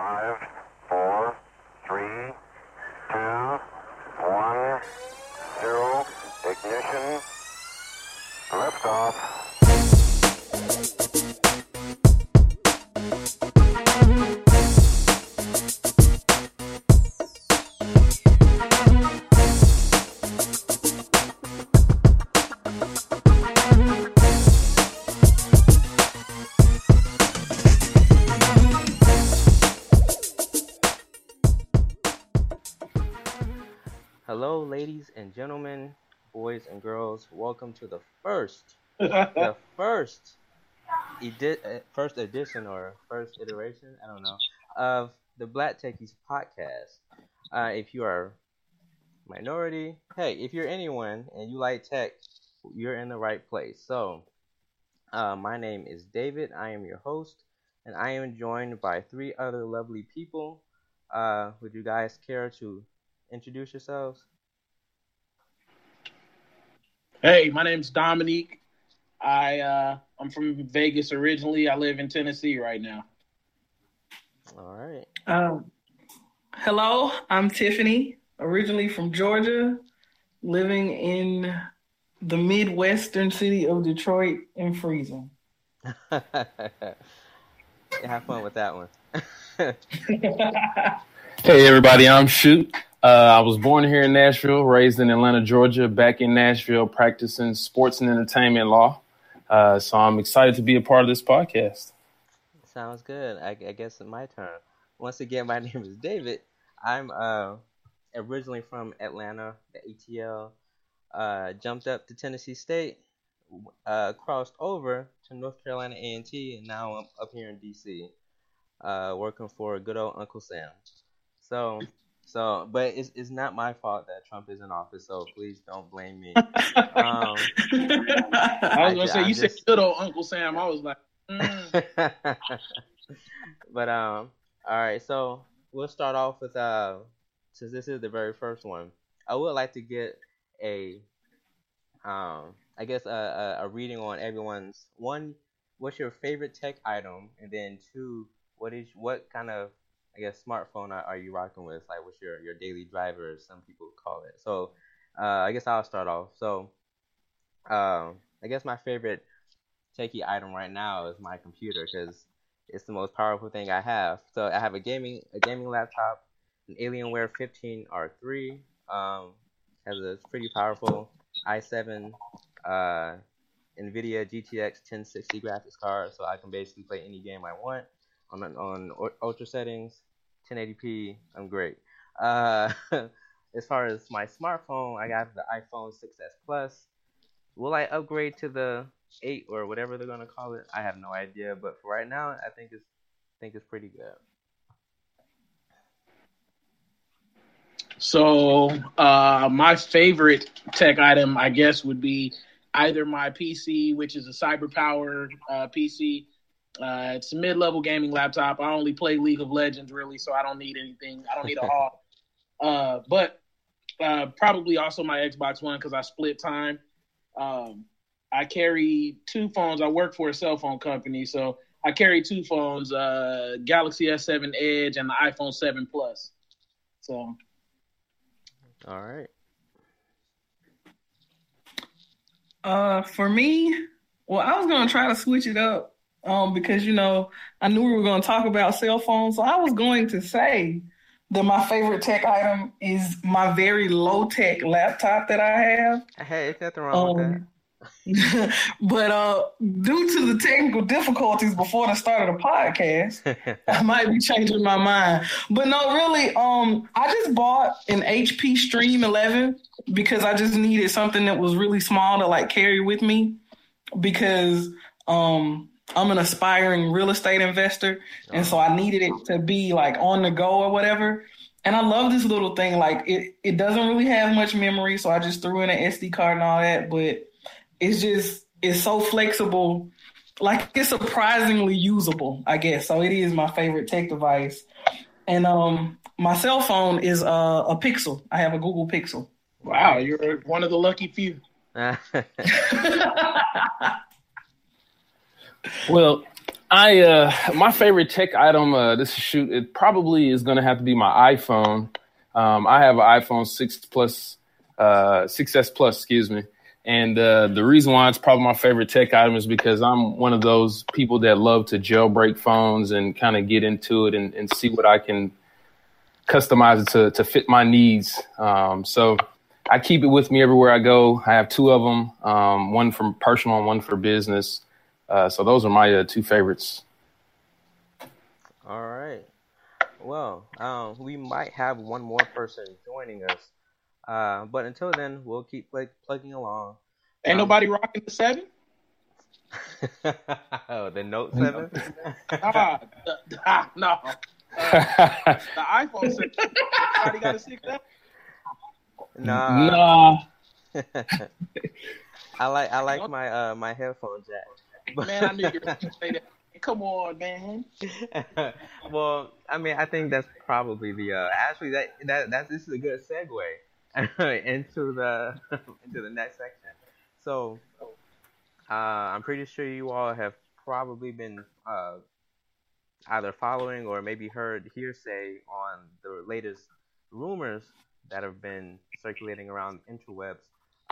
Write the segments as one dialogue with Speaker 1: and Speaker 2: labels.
Speaker 1: Five,
Speaker 2: boys and girls. Welcome to the first, the first, edi- uh, first edition or first iteration, I don't know, of the Black Techies podcast. Uh, if you are minority, hey, if you're anyone and you like tech, you're in the right place. So, uh, my name is David. I am your host, and I am joined by three other lovely people. Uh, would you guys care to introduce yourselves?
Speaker 3: Hey, my name's Dominique. I uh, I'm from Vegas originally. I live in Tennessee right now.
Speaker 2: All right.
Speaker 4: Um, hello, I'm Tiffany, originally from Georgia, living in the Midwestern city of Detroit and freezing.
Speaker 2: Have fun with that one.
Speaker 5: Hey everybody, I'm Shoot. Uh, I was born here in Nashville, raised in Atlanta, Georgia, back in Nashville, practicing sports and entertainment law. Uh, so I'm excited to be a part of this podcast.
Speaker 2: Sounds good. I, I guess it's my turn. Once again, my name is David. I'm uh, originally from Atlanta, the ATL. Uh, jumped up to Tennessee State, uh, crossed over to North Carolina A&T, and now I'm up here in DC, uh, working for good old Uncle Sam. So, so, but it's it's not my fault that Trump is in office. So please don't blame me. Um,
Speaker 3: I was gonna
Speaker 2: I-
Speaker 3: say
Speaker 2: I
Speaker 3: you said
Speaker 2: just-
Speaker 3: good old Uncle Sam. I was like, mm.
Speaker 2: but um, all right. So we'll start off with uh, since this is the very first one, I would like to get a um, I guess a, a, a reading on everyone's one. What's your favorite tech item, and then two, what is what kind of I guess smartphone are, are you rocking with? Like, what's your your daily driver, some people call it. So, uh, I guess I'll start off. So, um, I guess my favorite techie item right now is my computer because it's the most powerful thing I have. So I have a gaming a gaming laptop, an Alienware 15R3. Um, has a pretty powerful i7 uh, NVIDIA GTX 1060 graphics card, so I can basically play any game I want on on ultra settings, 1080p. I'm great. Uh, as far as my smartphone, I got the iPhone 6s Plus. Will I upgrade to the eight or whatever they're gonna call it? I have no idea, but for right now, I think it's I think it's pretty good.
Speaker 3: so uh, my favorite tech item, I guess, would be either my PC, which is a CyberPower uh, PC. Uh, it's a mid-level gaming laptop. I only play League of Legends really, so I don't need anything. I don't need a haul. Uh, but uh, probably also my Xbox One because I split time. Um, I carry two phones. I work for a cell phone company, so I carry two phones: uh, Galaxy S7 Edge and the iPhone 7 Plus. So
Speaker 2: All right.
Speaker 4: Uh, for me, well, I was gonna try to switch it up, um, because you know I knew we were gonna talk about cell phones, so I was going to say that my favorite tech item is my very low tech laptop that I have.
Speaker 2: Hey, it's nothing wrong with
Speaker 4: Um, but uh, due to the technical difficulties before the start of the podcast, I might be changing my mind. But no, really, um, I just bought an HP Stream 11 because I just needed something that was really small to like carry with me because um I'm an aspiring real estate investor and so I needed it to be like on the go or whatever. And I love this little thing. Like it, it doesn't really have much memory, so I just threw in an SD card and all that. But it's just it's so flexible. Like it's surprisingly usable, I guess. So it is my favorite tech device. And um my cell phone is uh, a Pixel. I have a Google Pixel.
Speaker 3: wow, you're one of the lucky few.
Speaker 5: Well, I uh my favorite tech item uh this shoot it probably is gonna have to be my iPhone. Um I have an iPhone six plus uh 6S plus, excuse me. And uh the reason why it's probably my favorite tech item is because I'm one of those people that love to jailbreak phones and kind of get into it and, and see what I can customize it to to fit my needs. Um so I keep it with me everywhere I go. I have two of them, um, one for personal and one for business. Uh, so those are my uh, two favorites.
Speaker 2: All right. Well, um, we might have one more person joining us, uh, but until then, we'll keep like plugging along.
Speaker 3: Ain't
Speaker 2: Um,
Speaker 3: nobody rocking the seven.
Speaker 2: oh, the Note Seven.
Speaker 3: Nah, the, ah, no. Uh, the iPhone six. Everybody got a six S?
Speaker 2: nah,
Speaker 5: nah.
Speaker 2: I like I like my uh my headphone jack.
Speaker 3: Man, I knew you were to say that. Come on, man.
Speaker 2: well, I mean, I think that's probably the uh, actually that that that this is a good segue into the into the next section. So, uh, I'm pretty sure you all have probably been uh, either following or maybe heard hearsay on the latest rumors that have been circulating around interwebs.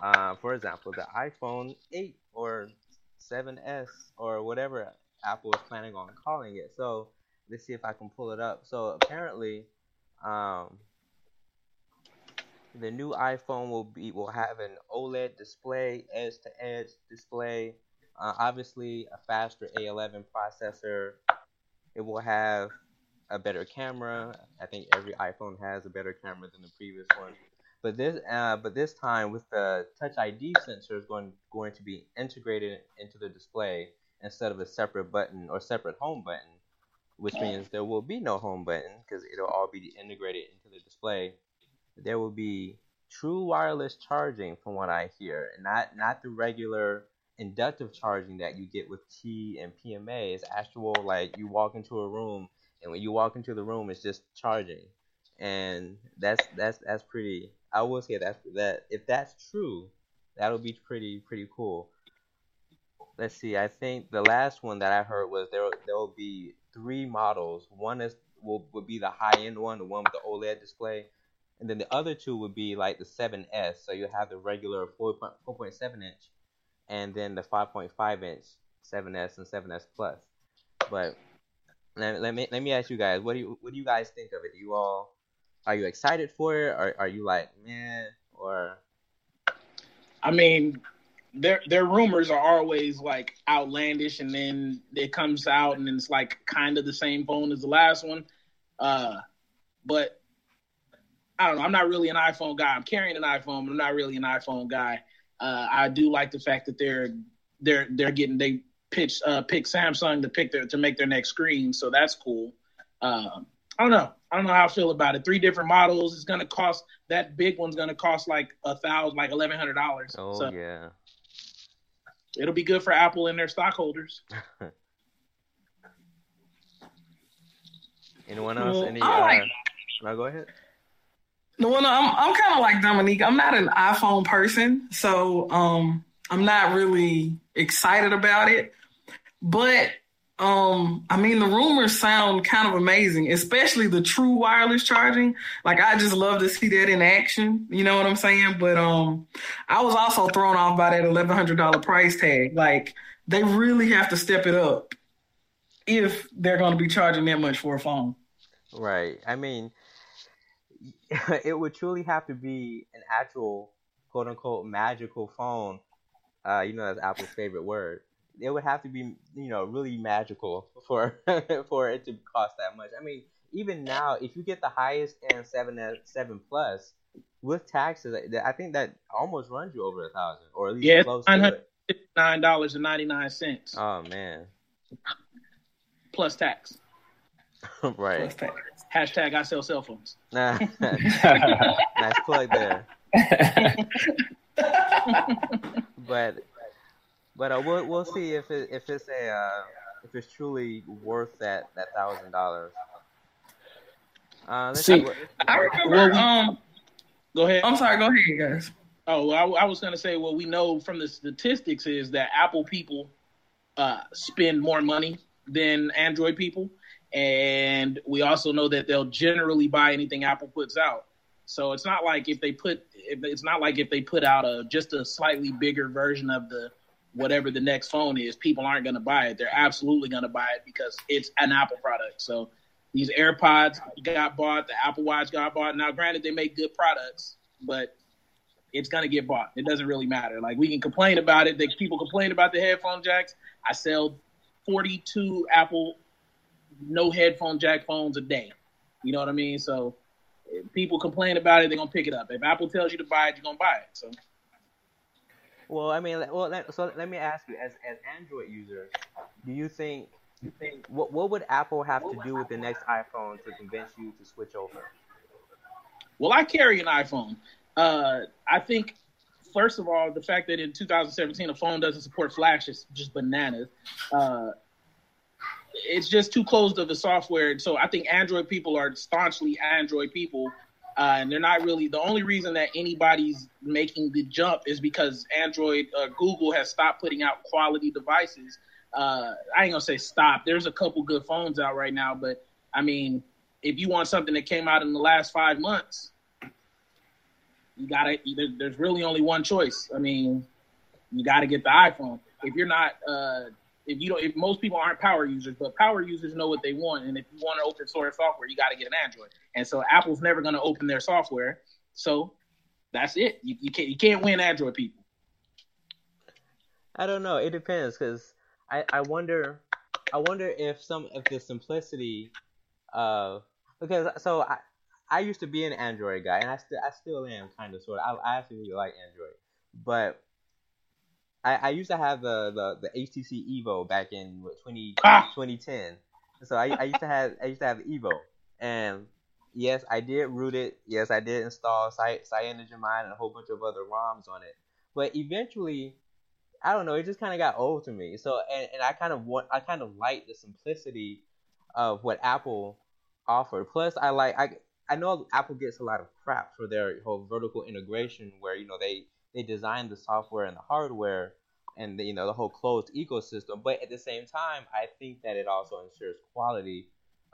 Speaker 2: Uh, for example, the iPhone 8 or 7S or whatever Apple is planning on calling it. So let's see if I can pull it up. So apparently, um, the new iPhone will be will have an OLED display, edge to edge display. Uh, obviously, a faster A11 processor. It will have a better camera. I think every iPhone has a better camera than the previous one. But this, uh, but this time with the Touch ID sensor is going going to be integrated into the display instead of a separate button or separate home button, which means there will be no home button because it'll all be integrated into the display. There will be true wireless charging, from what I hear, and not not the regular inductive charging that you get with T and PMA. It's actual like you walk into a room, and when you walk into the room, it's just charging, and that's that's that's pretty. I will say that that if that's true, that'll be pretty pretty cool. Let's see. I think the last one that I heard was there there will be three models. One is will would be the high end one, the one with the OLED display, and then the other two would be like the 7S. So you have the regular 4.7 inch, and then the 5.5 inch 7S and 7S Plus. But let, let me let me ask you guys, what do you what do you guys think of it? Do you all are you excited for it, or are you like man, or
Speaker 3: I mean, their their rumors are always like outlandish, and then it comes out and it's like kind of the same phone as the last one. Uh, but I don't know. I'm not really an iPhone guy. I'm carrying an iPhone, but I'm not really an iPhone guy. Uh, I do like the fact that they're they're they're getting they pitch uh, pick Samsung to pick their to make their next screen, so that's cool. Um, I don't know. I don't know how I feel about it. Three different models. It's gonna cost that big one's gonna cost like a thousand, like eleven hundred dollars.
Speaker 2: oh
Speaker 3: so
Speaker 2: yeah,
Speaker 3: it'll be good for Apple and their stockholders.
Speaker 2: anyone else?
Speaker 4: Well,
Speaker 2: Any?
Speaker 4: I like-
Speaker 2: Uh, no, go ahead.
Speaker 4: No, no, I'm I'm kind of like Dominique. I'm not an iPhone person, so um, I'm not really excited about it. But um, I mean, the rumors sound kind of amazing, especially the true wireless charging. Like, I just love to see that in action. You know what I'm saying? But um, I was also thrown off by that $1,100 price tag. Like, they really have to step it up if they're going to be charging that much for a phone.
Speaker 2: Right. I mean, it would truly have to be an actual quote unquote magical phone. Uh, you know, that's Apple's favorite word. It would have to be, you know, really magical for for it to cost that much. I mean, even now, if you get the highest end seven uh, seven plus with taxes, I think that almost runs you over a thousand, or at least
Speaker 3: Yeah,
Speaker 2: close to it.
Speaker 3: Nine dollars and ninety nine cents
Speaker 2: Oh man,
Speaker 3: plus tax.
Speaker 2: right.
Speaker 4: Plus tax.
Speaker 3: Hashtag I sell cell phones.
Speaker 2: Nah. nice plug there. but but uh, we'll we'll see if it if it's a uh, if it's truly worth that that thousand dollars. Uh, let's
Speaker 5: See-
Speaker 2: see. what-
Speaker 4: I remember.
Speaker 3: Well, we-
Speaker 4: um,
Speaker 3: Go ahead.
Speaker 4: I'm sorry. Go ahead, guys.
Speaker 3: Oh, I, I was going to say what we know from the statistics is that Apple people uh, spend more money than Android people, and we also know that they'll generally buy anything Apple puts out. So it's not like if they put it's not like if they put out a just a slightly bigger version of the whatever the next phone is, people aren't going to buy it. They're absolutely going to buy it because it's an Apple product. So these AirPods got bought, the Apple Watch got bought. Now, granted, they make good products, but it's gonna get bought. It doesn't really matter. Like we can complain about it. They, people complain about the headphone jacks. I sell 42 Apple no headphone jack phones a day. You know what I mean? So people complain about it, they're gonna pick it up. If Apple tells you to buy it, you're gonna buy it. So.
Speaker 2: Well, I mean, well, let, so let me ask you, as as Android users, do you think you think what what would Apple have to do with the next iPhone to convince you to switch over?
Speaker 3: Well, I carry an iPhone. Uh, I think first of all, the fact that in 2017 a phone doesn't support Flash is just bananas. Uh, it's just too closed of a software. So I think Android people are staunchly Android people, uh, and they're not really the only reason that anybody's making the jump is because Android, uh, Google has stopped putting out quality devices. Uh, I ain't gonna say stop. There's a couple good phones out right now, but I mean, if you want something that came out in the last five months, you gotta. There's really only one choice. I mean, you got to get the iPhone. If you're not, uh, if you don't, if most people aren't power users, but power users know what they want, and if you want to open source software, you got to get an Android. And so Apple's never going to open their software. So that's it. You, you can't you can't win Android people.
Speaker 2: I don't know. It depends because I, I wonder I wonder if some of the simplicity of because so I I used to be an Android guy and I still I still am kind of sort of I, I actually really like Android but I, I used to have the, the, the HTC Evo back in what, 20, ah! 2010 so I, I used to have I used to have Evo and yes I did root it yes I did install Cy, CyanogenMod and a whole bunch of other ROMs on it but eventually I don't know. It just kind of got old to me. So, and, and I kind of want, I kind of like the simplicity of what Apple offered. Plus, I like, I, I know Apple gets a lot of crap for their whole vertical integration, where you know they they design the software and the hardware, and the, you know the whole closed ecosystem. But at the same time, I think that it also ensures quality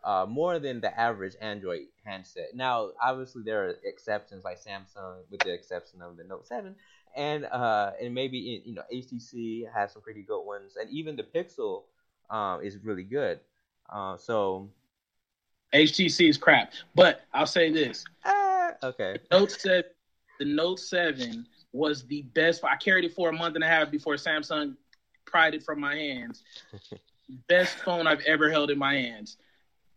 Speaker 2: uh, more than the average Android handset. Now, obviously, there are exceptions like Samsung, with the exception of the Note 7, and uh, and maybe you know HTC has some pretty good ones, and even the Pixel um, is really good. Uh, so
Speaker 3: HTC is crap, but I'll say this.
Speaker 2: Uh, okay.
Speaker 3: The Note seven, the Note seven was the best. I carried it for a month and a half before Samsung pried it from my hands. best phone I've ever held in my hands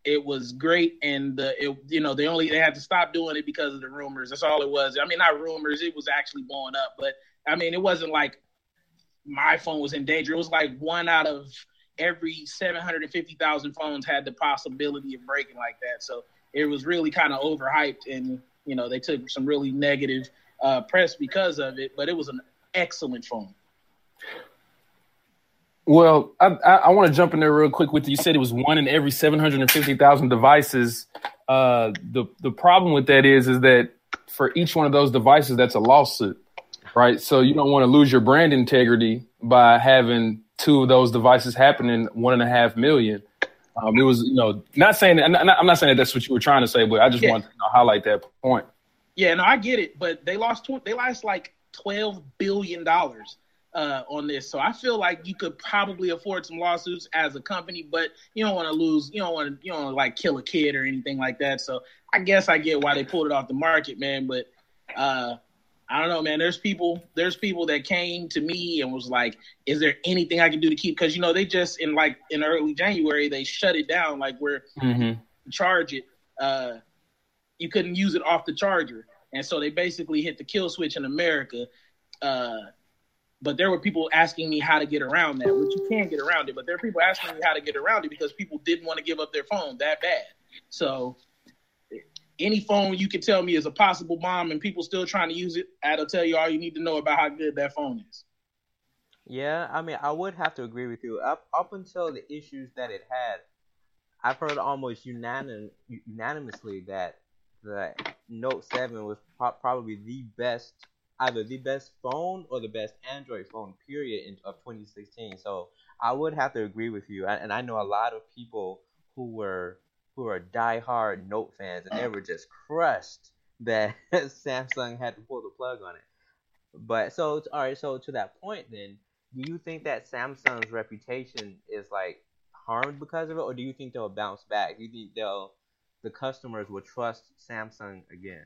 Speaker 3: it was great and the it, you know they only they had to stop doing it because of the rumors. That's all it was. I mean not rumors it was actually blowing up but i mean it wasn't like my phone was in danger. It was like one out of every 750,000 phones had the possibility of breaking like that. So it was really kind of overhyped and you know they took some really negative uh, press because of it but it was an excellent phone
Speaker 5: well, I, I, I want to jump in there real quick with you. You said it was one in every seven hundred and fifty thousand devices. Uh, the the problem with that is is that for each one of those devices, that's a lawsuit, right? So you don't want to lose your brand integrity by having two of those devices happening one and a half million. Um, it was, you know, not saying I'm not, I'm not saying that that's what you were trying to say, but I just yeah. want to highlight that point.
Speaker 3: Yeah, no, I get it, but they lost tw- they lost like twelve billion dollars uh, on this. So I feel like you could probably afford some lawsuits as a company, but you don't want to lose. You don't want to. You don't like kill a kid or anything like that. So I guess I get why they pulled it off the market, man. But uh, I don't know, man. There's people. There's people that came to me and was like, "Is there anything I can do to keep?" Because you know they just in like in early January they shut it down. Like where mm-hmm. charge it. Uh, you couldn't use it off the charger, and so they basically hit the kill switch in America. Uh, but there were people asking me how to get around that, which you can get around it. But there are people asking me how to get around it because people didn't want to give up their phone that bad. So any phone you can tell me is a possible bomb and people still trying to use it, that'll tell you all you need to know about how good that phone is.
Speaker 2: Yeah, I mean, I would have to agree with you. Up up until the issues that it had, I've heard almost unanim- unanimously that the Note 7 was pro- probably the best either the best phone or the best Android phone period in, of 2016. So I would have to agree with you, and I know a lot of people who were who are diehard Note fans, and they were just crushed that Samsung had to pull the plug on it. But so all right, so to that point, then, do you think that Samsung's reputation is like harmed because of it, or do you think they'll bounce back? Do you think they'll the customers will trust Samsung again?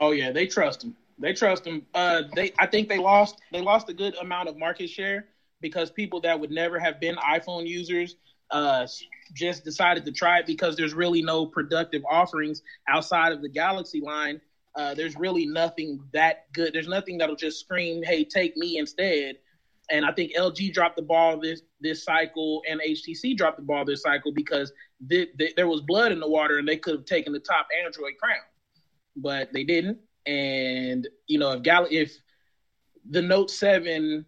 Speaker 3: Oh yeah, they trust them. They trust them. Uh, they I think they lost they lost a good amount of market share because people that would never have been iPhone users uh, just decided to try it because there's really no productive offerings outside of the Galaxy line. Uh, there's really nothing that good. There's nothing that'll just scream, "Hey, take me instead." And I think LG dropped the ball this this cycle, and HTC dropped the ball this cycle because th- th- there was blood in the water, and they could have taken the top Android crown, but they didn't. And you know, if Gal- if the Note Seven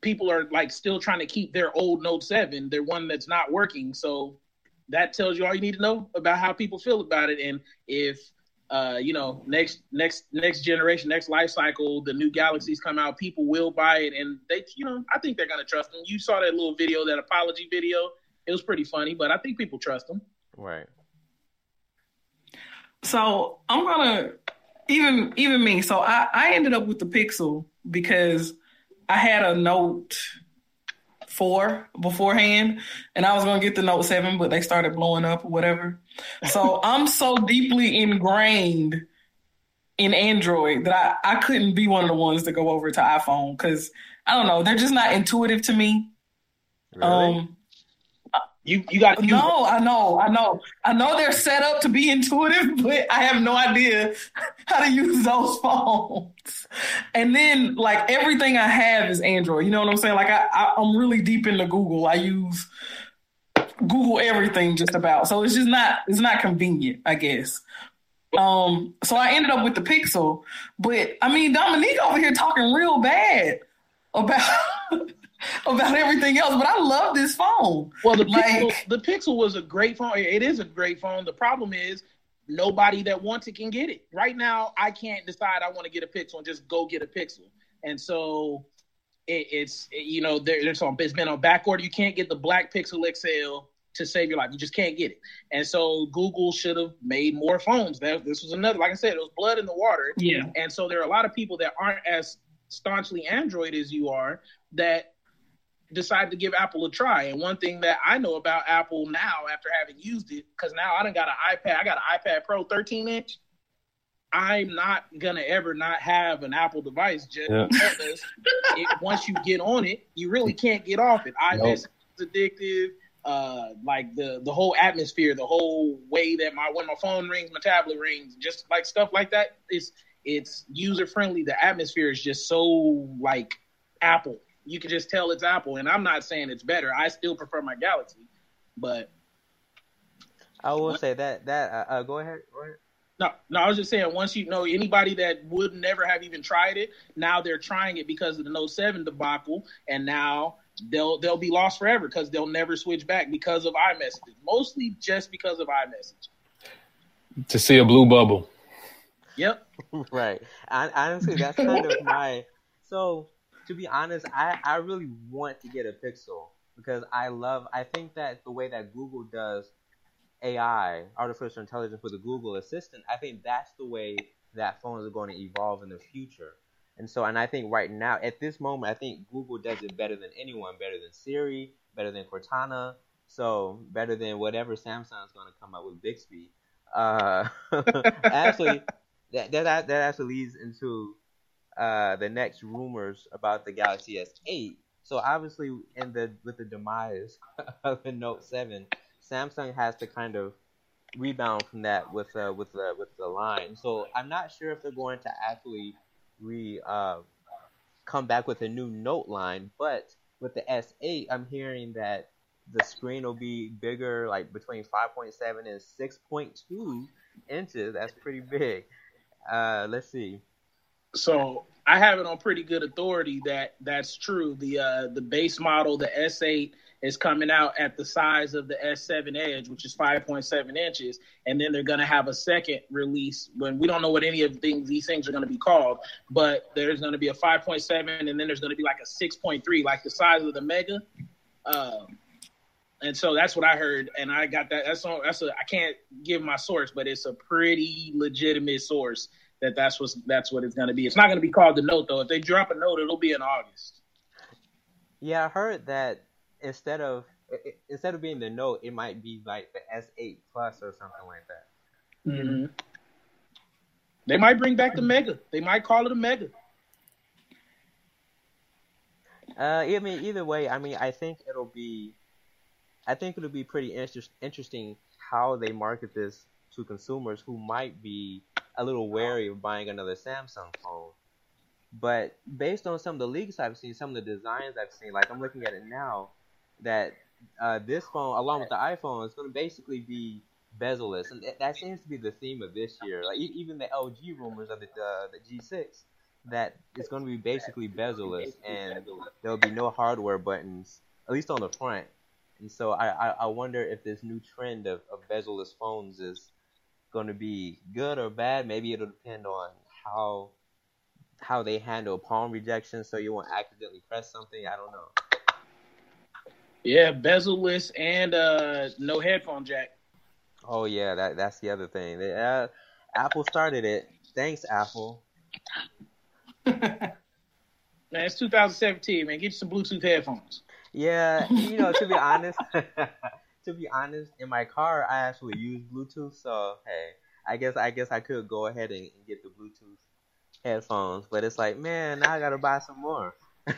Speaker 3: people are like still trying to keep their old Note 7, their one that's not working. So that tells you all you need to know about how people feel about it. And if uh, you know, next next next generation, next life cycle, the new galaxies come out, people will buy it and they you know, I think they're gonna trust them. You saw that little video, that apology video. It was pretty funny, but I think people trust them.
Speaker 2: Right.
Speaker 4: So I'm gonna even even me. So I, I ended up with the Pixel because I had a Note four beforehand, and I was gonna get the Note seven, but they started blowing up or whatever. So I'm so deeply ingrained in Android that I, I couldn't be one of the ones to go over to iPhone because I don't know, they're just not intuitive to me.
Speaker 2: Really?
Speaker 4: Um,
Speaker 3: You you got
Speaker 4: no, I know, I know, I know they're set up to be intuitive, but I have no idea how to use those phones. And then, like everything I have is Android. You know what I'm saying? Like I, I I'm really deep into Google. I use Google everything just about. So it's just not it's not convenient, I guess. Um, so I ended up with the Pixel, but I mean Dominique over here talking real bad about about everything else, but I love this phone.
Speaker 3: Well, the
Speaker 4: Like-
Speaker 3: Pixel, the Pixel was a great phone. It is a great phone. The problem is nobody that wants it can get it. Right now, I can't decide I want to get a Pixel and just go get a Pixel. And so it, it's you know there, there's on it's been on back order. You can't get the black Pixel XL to save your life. You just can't get it. And so Google should have made more phones. That this was another like I said, it was blood in the water.
Speaker 4: Yeah.
Speaker 3: And so there are a lot of people that aren't as staunchly Android as you are that decide to give Apple a try. And one thing that I know about Apple now, after having used it, because now I don't got an iPad, I got an iPad Pro 13 inch. I'm not gonna ever not have an Apple device just
Speaker 5: Yeah.
Speaker 3: because it, once you get on it, you really can't get off it. iMessage is addictive. Uh, like the the whole atmosphere, the whole way that my when my phone rings, my tablet rings, just like stuff like that. It's it's user friendly. The atmosphere is just so like Apple. You can just tell it's Apple, and I'm not saying it's better. I still prefer my Galaxy, but
Speaker 2: I will say that that uh, uh, go ahead. Go ahead.
Speaker 3: no, no. I was just saying once you know anybody that would never have even tried it, now they're trying it because of the Note Seven debacle, and now they'll they'll be lost forever because they'll never switch back because of iMessage. Mostly just because of iMessage.
Speaker 5: To see a blue bubble.
Speaker 3: Yep.
Speaker 2: right. I, honestly, that's kind of my. So, to be honest, I, I really want to get a Pixel because I love. I think that the way that Google does AI, artificial intelligence, with the Google Assistant, I think that's the way that phones are going to evolve in the future. And so, and I think right now, at this moment, I think Google does it better than anyone, better than Siri, better than Cortana, so better than whatever Samsung's going to come up with Bixby. Uh, actually, that, that that actually leads into uh, the next rumors about the Galaxy S8. So obviously, in the with the demise of the Note 7, Samsung has to kind of rebound from that with uh, with the with the line. So I'm not sure if they're going to actually re uh, come back with a new Note line, but with the S8, I'm hearing that the screen will be bigger, like between 5.7 and 6.2 inches. That's pretty big. Uh, let's see.
Speaker 3: So I have it on pretty good authority that that's true. The uh, the base model, the S8, is coming out at the size of the S7 Edge, which is 5.7 inches, and then they're going to have a second release when we don't know what any of things these things are going to be called, but there's going to be a 5.7, and then there's going to be like a 6.3, like the size of the Mega. Um, and so that's what I heard, and I got that. That's on. That's a. I can't give my source, but it's a pretty legitimate source that that's what that's what it's going to be. It's not going to be called the Note though. If they drop a Note, it'll be in August.
Speaker 2: Yeah, I heard that instead of instead of being the Note, it might be like the S8 Plus or something like that.
Speaker 3: Mm-hmm. They might bring back the Mega. They might call it a Mega.
Speaker 2: Uh, I mean, either way, I mean, I think it'll be, I think it'll be pretty inter- interesting how they market this to consumers who might be a little wary of buying another Samsung phone. But based on some of the leaks I've seen, some of the designs I've seen, like I'm looking at it now, that uh, this phone, along with the iPhone, is going to basically be bezel-less, and that- that seems to be the theme of this year. Like e- even the LG rumors of the uh, the G6, that it's going to be basically bezel-less, and there'll be no hardware buttons, at least on the front. And so I, I, I wonder if this new trend of, of bezel-less phones is going to be good or bad. Maybe it'll depend on how how they handle palm rejection, so you won't accidentally press something. I don't know.
Speaker 3: Yeah, bezel-less and uh, no headphone jack.
Speaker 2: Oh yeah, that that's the other thing. They, uh, Apple started it. Thanks, Apple.
Speaker 3: Man, it's 2017, man. Get you some Bluetooth headphones.
Speaker 2: Yeah, you know, to be honest, to be honest, in my car I actually use Bluetooth, so hey, I guess I guess I could go ahead and, and get the Bluetooth headphones, but it's like, man, now I gotta buy some more.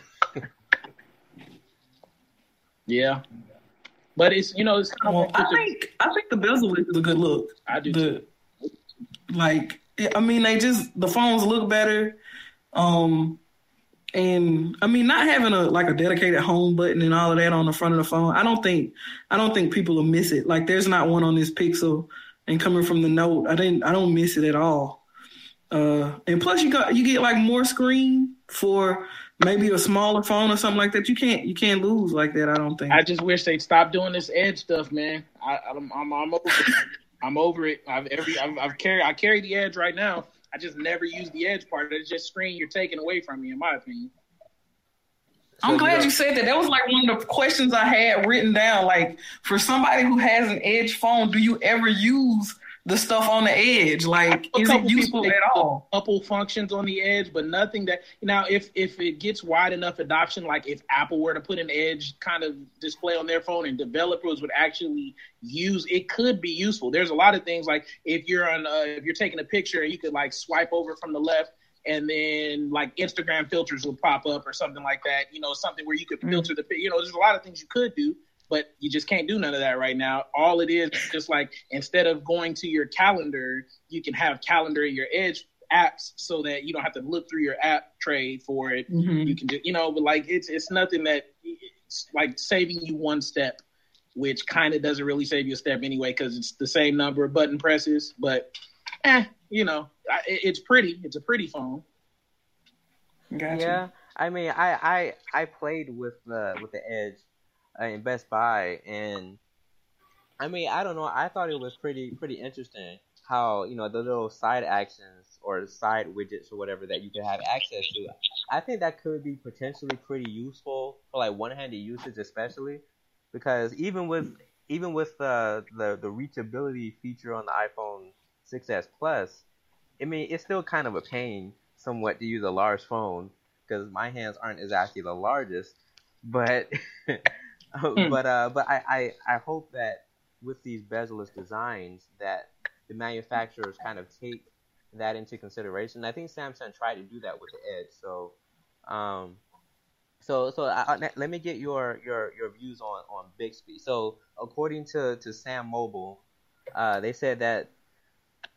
Speaker 3: Yeah. But it's you know it's kind
Speaker 4: Well,
Speaker 3: of
Speaker 4: I think I think the bezel is a good look.
Speaker 3: I do too.
Speaker 4: The like, I mean, they just the phones look better. Um, and I mean, not having a like a dedicated home button and all of that on the front of the phone, I don't think I don't think people will miss it. Like, there's not one on this Pixel, and coming from the Note, I didn't I don't miss it at all. Uh, and plus you got you get like more screen for maybe a smaller phone or something like that. You can't you can't lose like that. I don't think.
Speaker 3: I just wish they'd stop doing this edge stuff, man. I, I'm, I'm, I'm over it. I'm over it. I've every I've, I've carry I carry the edge right now. I just never use the edge part. It's just screen you're taking away from me, in my opinion.
Speaker 4: I'm glad
Speaker 2: you
Speaker 4: you said that. That was like one of the questions I had written down. Like, for somebody who has an Edge phone, do you ever use the stuff on the Edge? Like,
Speaker 3: A
Speaker 4: is it useful at all?
Speaker 3: couple functions on the edge, but nothing that now if if it gets wide enough adoption, like if Apple were to put an edge kind of display on their phone and developers would actually use it could be useful. There's a lot of things like if you're on uh, if you're taking a picture and you could like swipe over from the left and then like Instagram filters will pop up or something like that. You know, something where you could
Speaker 4: Mm.
Speaker 3: filter the you know, there's a lot of things you could do. But you just can't do none of that right now. All it is is just like instead of going to your calendar, you can have calendar in your Edge apps so that you don't have to look through your app tray for it.
Speaker 4: Mhm.
Speaker 3: You can do, you know, but like it's it's nothing that it's like saving you one step, which kind of doesn't really save you a step anyway because it's the same number of button presses. But, eh, you know, I, it- it's pretty. It's a pretty phone.
Speaker 4: Gotcha.
Speaker 2: Yeah, I mean, I I I played with the with the Edge in Best Buy, and I mean, I don't know. I thought it was pretty pretty interesting how you know the little side actions or side widgets or whatever that you can have access to. I think that could be potentially pretty useful for like one-handed usage, especially because even with even with the the, the reachability feature on the iPhone 6s Plus, I mean, it's still kind of a pain somewhat to use a large phone because my hands aren't exactly the largest. But but uh, but I, I I hope that with these bezel-less designs that the manufacturers kind of take that into consideration. I think Samsung tried to do that with the Edge. So um, so so I, I- let me get your your your views on on Bixby. So according to to SamMobile, uh, they said that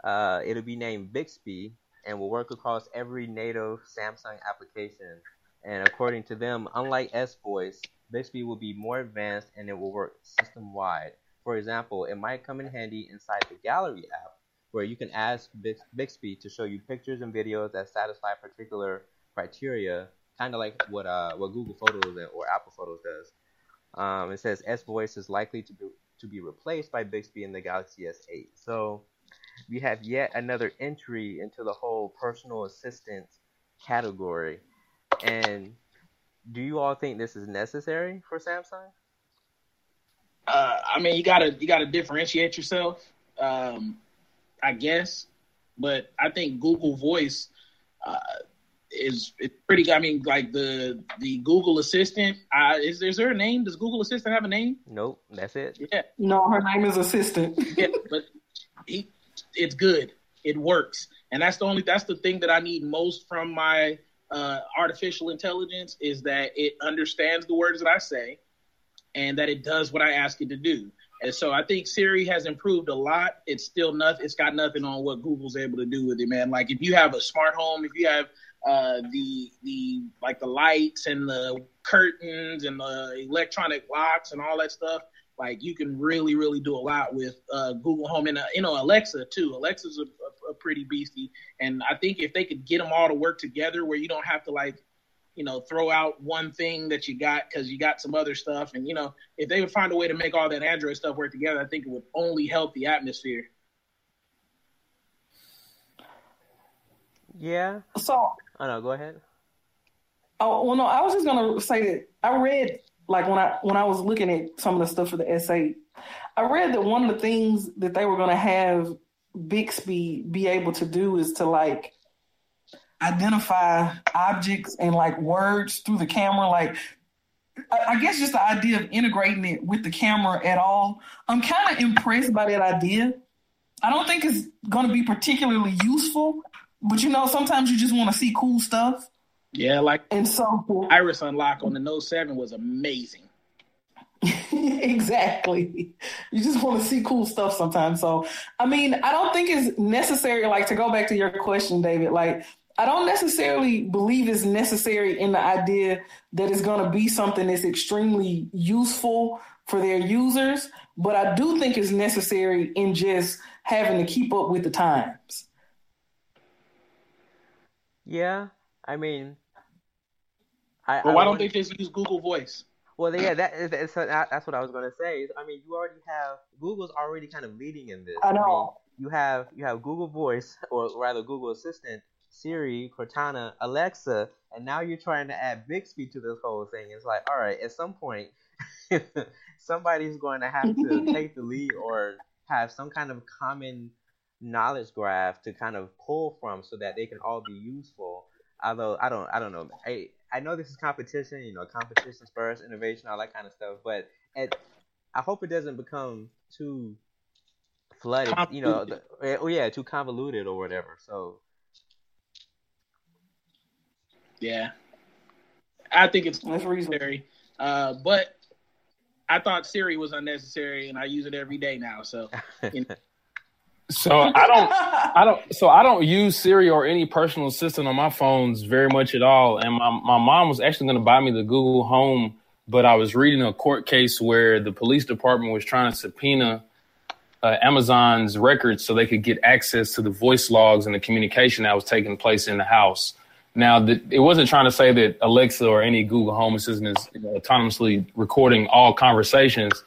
Speaker 2: uh, it'll be named Bixby and will work across every native Samsung application. And according to them, unlike S Voice, Bixby will be more advanced and it will work system wide. For example, it might come in handy inside the Gallery app, where you can ask Bix- Bixby to show you pictures and videos that satisfy particular criteria, kind of like what uh, what Google Photos or Apple Photos does. Um, it says S Voice is likely to be to be replaced by Bixby in the Galaxy S8. So we have yet another entry into the whole personal assistant category. And do you all think this is necessary for Samsung?
Speaker 3: Uh, I mean, you gotta you gotta differentiate yourself, um, I guess. But I think Google Voice uh, is it's pretty. I mean, like the the Google Assistant. Uh, is, is there a name? Does Google Assistant have a name?
Speaker 2: Nope, that's it.
Speaker 3: Yeah,
Speaker 4: No, her name is Assistant.
Speaker 3: yeah, but he, it's good. It works, and that's the only that's the thing that I need most from my uh, artificial intelligence is that it understands the words that I say, and that it does what I ask it to do. And so I think Siri has improved a lot. It's still nothing. It's got nothing on what Google's able to do with it, man. Like if you have a smart home, if you have uh, the the like the lights and the curtains and the electronic locks and all that stuff, like you can really really do a lot with uh, Google Home and uh, you know Alexa too. Alexa's a, a, a pretty beastie, and I think if they could get them all to work together, where you don't have to like you know throw out one thing that you got because you got some other stuff, and you know if they would find a way to make all that Android stuff work together, I think it would only help the atmosphere.
Speaker 2: Yeah.
Speaker 4: So,
Speaker 2: Oh no, go ahead.
Speaker 4: oh well, no, I was just gonna say that I read like when I when I was looking at some of the stuff for the S8, I read that one of the things that they were gonna have Bixby be able to do is to like identify objects and like words through the camera, like. I I guess just the idea of integrating it with the camera at all. I'm kind of impressed by that idea. I don't think it's going to be particularly useful, but you know, sometimes you just want to see cool stuff.
Speaker 3: Yeah, like
Speaker 4: And so,
Speaker 3: Iris Unlock on the Note Seven was amazing.
Speaker 4: exactly. You just want to see cool stuff sometimes. So, I mean, I don't think it's necessary, like, to go back to your question, David, like, I don't necessarily believe it's necessary in the idea that it's going to be something that's extremely useful for their users, but I do think it's necessary in just having to keep up with the times.
Speaker 2: Yeah. I mean, I.
Speaker 3: But
Speaker 2: I
Speaker 3: why don't they just use Google Voice?
Speaker 2: Well, yeah, that is that's, that's what I was gonna say. I mean, you already have Google's already kind of leading in this.
Speaker 4: I
Speaker 2: mean,
Speaker 4: know.
Speaker 2: you have you have Google Voice, or rather Google Assistant, Siri, Cortana, Alexa, and now you're trying to add Bixby to this whole thing. It's like, all right, at some point, somebody's going to have to take the lead or have some kind of common knowledge graph to kind of pull from so that they can all be useful. Although I don't, I don't know. I I know this is competition. You know, competition spurs innovation, all that kind of stuff. But it, I hope it doesn't become too flooded. You know, the, oh yeah, too convoluted or whatever. So
Speaker 3: Yeah, I think it's
Speaker 4: That's
Speaker 3: necessary. Uh, but I thought Siri was unnecessary, and I use it every day now. So
Speaker 5: So I don't, I don't, so I don't use Siri or any personal assistant on my phones very much at all. And my my mom was actually going to buy me the Google Home, but I was reading a court case where the police department was trying to subpoena uh, Amazon's records so they could get access to the voice logs and the communication that was taking place in the house. Now, the, it wasn't trying to say that Alexa or any Google Home assistant is you know, autonomously recording all conversations,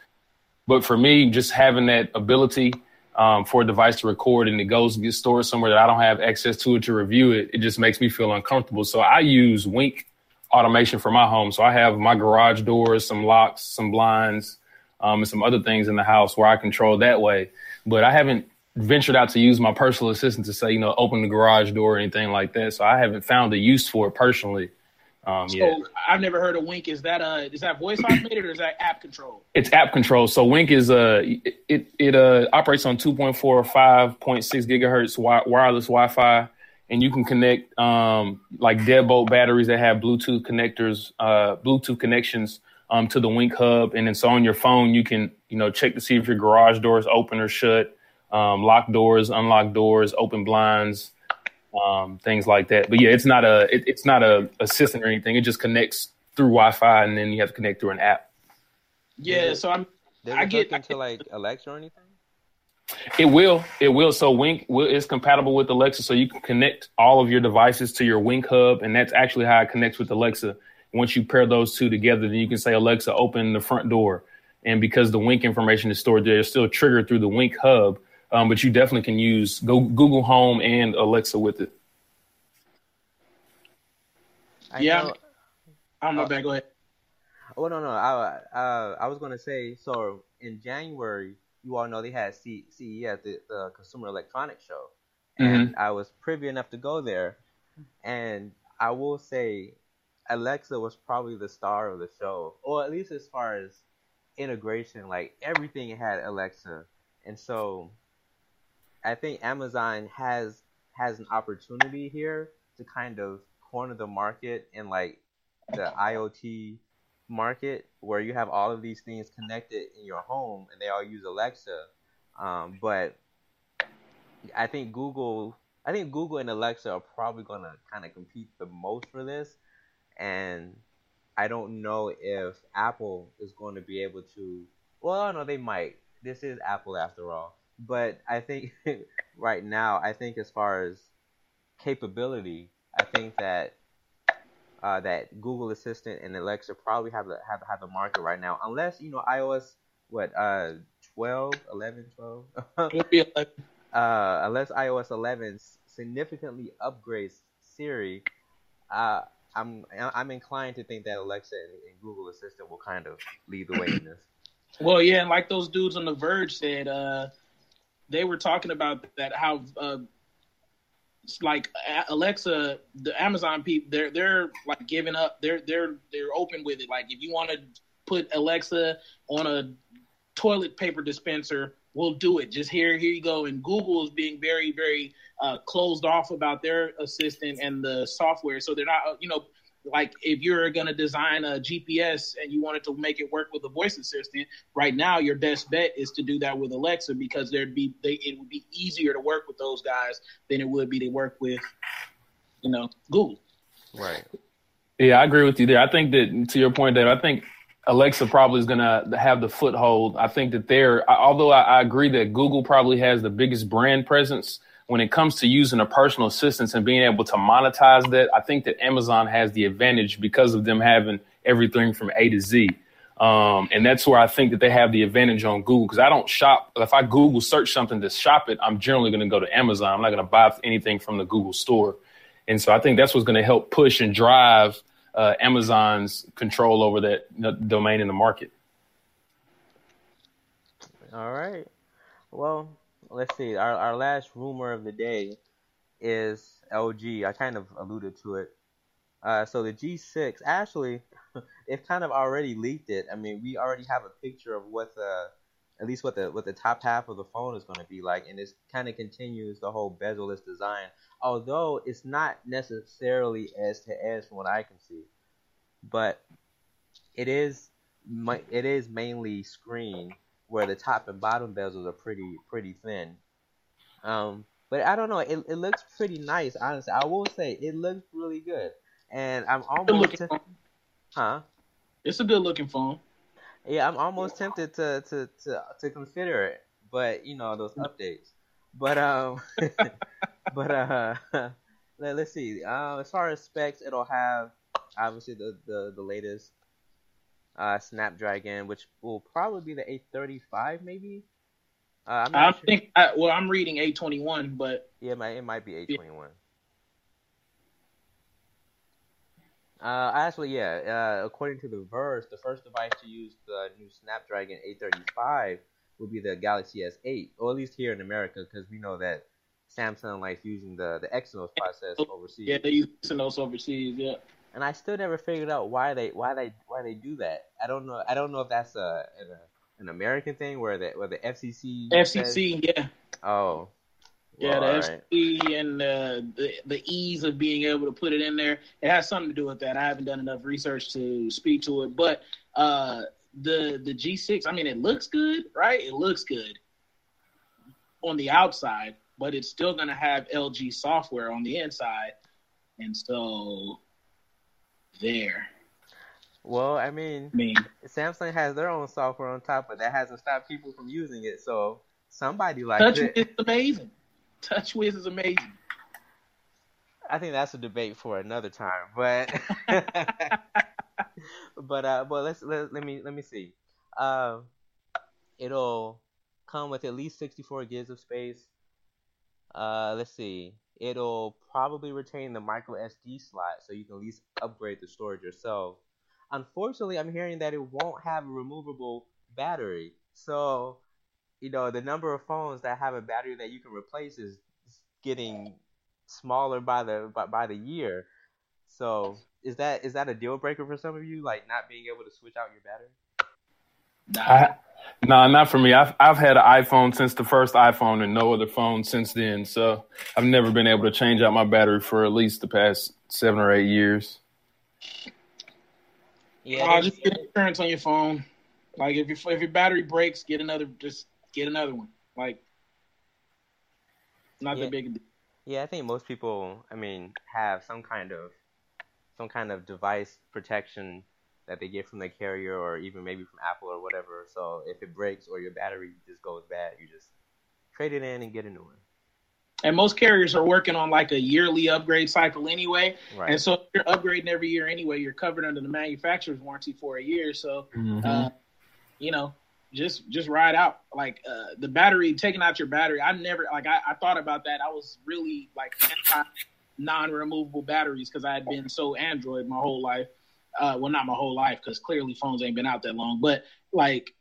Speaker 5: but for me, just having that ability um, for a device to record and it goes and gets stored somewhere that I don't have access to it to review it, it just makes me feel uncomfortable. So I use Wink automation for my home. So I have my garage doors, some locks, some blinds, um, and some other things in the house where I control that way. But I haven't ventured out to use my personal assistant to say, you know, open the garage door or anything like that. So I haven't found a use for it personally. Um,
Speaker 3: so. I've never heard of Wink. Is that uh is that voice automated or is that app controlled?
Speaker 5: It's app control. So Wink is uh it it, uh operates on 2.4 5.6 gigahertz wi- wireless Wi-Fi, and you can connect um like deadbolt batteries that have Bluetooth connectors, uh Bluetooth connections um to the Wink hub, and then so on your phone you can you know check to see if your garage door is open or shut, um, lock doors, unlock doors, open blinds. Um, things like that, but yeah, it's not a it, it's not a assistant or anything. It just connects through Wi-Fi, and then you have to connect through an app.
Speaker 3: Yeah, so I'm
Speaker 2: does
Speaker 3: I
Speaker 2: it
Speaker 3: get-
Speaker 2: hook into like Alexa or anything?
Speaker 5: It will. It will. So Wink will, is compatible with Alexa, so you can connect all of your devices to your Wink hub, and that's actually how it connects with Alexa. Once you pair those two together, then you can say Alexa, open the front door, and because the Wink information is stored there, it's still triggered through the Wink hub. Um, but you definitely can use go Google Home and Alexa with it.
Speaker 2: I
Speaker 3: Yeah.
Speaker 2: know-
Speaker 3: I'm not bad. Go ahead.
Speaker 2: Oh no no I uh I was gonna say so in January, you all know they had C- CES, the, the Consumer Electronics Show,
Speaker 5: Mm-hmm.
Speaker 2: and I was privy enough to go there, and I will say, Alexa was probably the star of the show, or at least as far as integration. Like everything had Alexa, and so I think Amazon has has an opportunity here to kind of corner the market in like the IoT market where you have all of these things connected in your home and they all use Alexa. Um, but I think Google, I think Google and Alexa are probably going to kind of compete the most for this, and I don't know if Apple is going to be able to. Well, know they might. This is Apple after all, but I think right now, I think as far as capability, I think that uh, that Google Assistant and Alexa probably have the have, have the market right now, unless you know iOS what uh 12, 11, 12.
Speaker 3: It'll be like-
Speaker 2: uh, unless iOS 11 significantly upgrades Siri, uh, I'm I'm inclined to think that Alexa and, and Google Assistant will kind of lead the way in this.
Speaker 3: Well, yeah, and like those dudes on The Verge said, uh, they were talking about that how uh, like Alexa, the Amazon people, they're they're like giving up. They're they're they're open with it. Like if you want to put Alexa on a toilet paper dispenser, we'll do it. Just here, here you go. And Google is being very very uh, closed off about their assistant and the software, so they're not, uh, you know. Like if you're gonna design a GPS and you wanted to make it work with a voice assistant, right now your best bet is to do that with Alexa because there'd be they, it would be easier to work with those guys than it would be to work with, you know, Google.
Speaker 2: Right.
Speaker 5: Yeah, I agree with you there. I think that to your point, Dave, I think Alexa probably is going to have the foothold. I think that they're, although I, I agree that Google probably has the biggest brand presence when it comes to using a personal assistant and being able to monetize that. I think that Amazon has the advantage because of them having everything from A to Z. Um, and that's where I think that they have the advantage on Google because I don't shop. If I Google search something to shop it, I'm generally going to go to Amazon. I'm not going to buy anything from the Google store. And so I think that's what's going to help push and drive uh, Amazon's control over that domain in the market.
Speaker 2: All right. Well, let's see. Our our last rumor of the day is LG. I kind of alluded to it. Uh, so the G6 actually, they've kind of already leaked it. I mean, we already have a picture of what the, at least what the what the top half of the phone is going to be like, and it kind of continues the whole bezel-less design. Although it's not necessarily edge to edge from what I can see, but it is it is mainly screen where the top and bottom bezels are pretty pretty thin. Um, but I don't know. It, it looks pretty nice, honestly. I will say it looks really good, and I'm almost
Speaker 3: looking
Speaker 2: huh.
Speaker 3: It's a good looking phone.
Speaker 2: Yeah, I'm almost tempted to, to, to, to consider it, but you know those updates. But um, but uh, let, let's see. Uh, as far as specs, it'll have obviously the the, the latest uh, Snapdragon, which will probably be the 835, maybe. Uh, I'm
Speaker 3: I
Speaker 2: sure.
Speaker 3: think. I, well, I'm reading A21, but
Speaker 2: Yeah, it might, it might be 821. Uh, actually, yeah. Uh, according to the Verge, the first device to use the new Snapdragon 835 will be the Galaxy S8, or at least here in America, because we know that Samsung likes using the the Exynos process overseas.
Speaker 3: yeah, they use Exynos overseas. Yeah,
Speaker 2: and I still never figured out why they why they why they do that. I don't know. I don't know if that's a an, an American thing where the where the FCC says-
Speaker 3: FCC. Yeah,
Speaker 2: oh.
Speaker 3: yeah,
Speaker 2: Well,
Speaker 3: the. FCC and uh, the the ease of being able to put it in there. It has something to do with that. I haven't done enough research to speak to it, but uh, the the G6. I mean, it looks good, right? It looks good on the outside, but it's still going to have LG software on the inside, and so there.
Speaker 2: Well, I mean,
Speaker 3: I mean,
Speaker 2: Samsung has their own software on top, but that hasn't stopped people from using it. So somebody like
Speaker 3: TouchWiz
Speaker 2: it.
Speaker 3: is amazing. TouchWiz is amazing.
Speaker 2: I think that's a debate for another time. But but uh, but let's let, let me let me see. Um, it'll come with at least 64 gigs of space. Uh, let's see. It'll probably retain the micro SD slot, so you can at least upgrade the storage yourself. Unfortunately, I'm hearing that it won't have a removable battery. So, you know, the number of phones that have a battery that you can replace is getting smaller by the by, by the year. So, is that is that a deal breaker for some of you, like not being able to switch out your battery?
Speaker 5: I, no, not for me. I've I've had an iPhone since the first iPhone and no other phone since then. So I've never been able to change out my battery for at least the past seven or eight years.
Speaker 3: Yeah, uh, just get insurance on your phone. Like if your if your battery breaks, get another. Just get another one. Like not
Speaker 2: yeah.
Speaker 3: that big a deal.
Speaker 2: Yeah, I think most people, I mean, have some kind of some kind of device protection that they get from the carrier or even maybe from Apple or whatever. So if it breaks or your battery just goes bad, you just trade it in and get a new one.
Speaker 3: And most carriers are working on like a yearly upgrade cycle anyway. Right. And so if you're upgrading every year anyway, you're covered under the manufacturer's warranty for a year. So, mm-hmm. uh, you know, just just ride out. Like uh, the battery, taking out your battery. I never like I, I thought about that. I was really like non-removable batteries because I had been so Android my whole life uh, well, not my whole life because clearly phones ain't been out that long, but like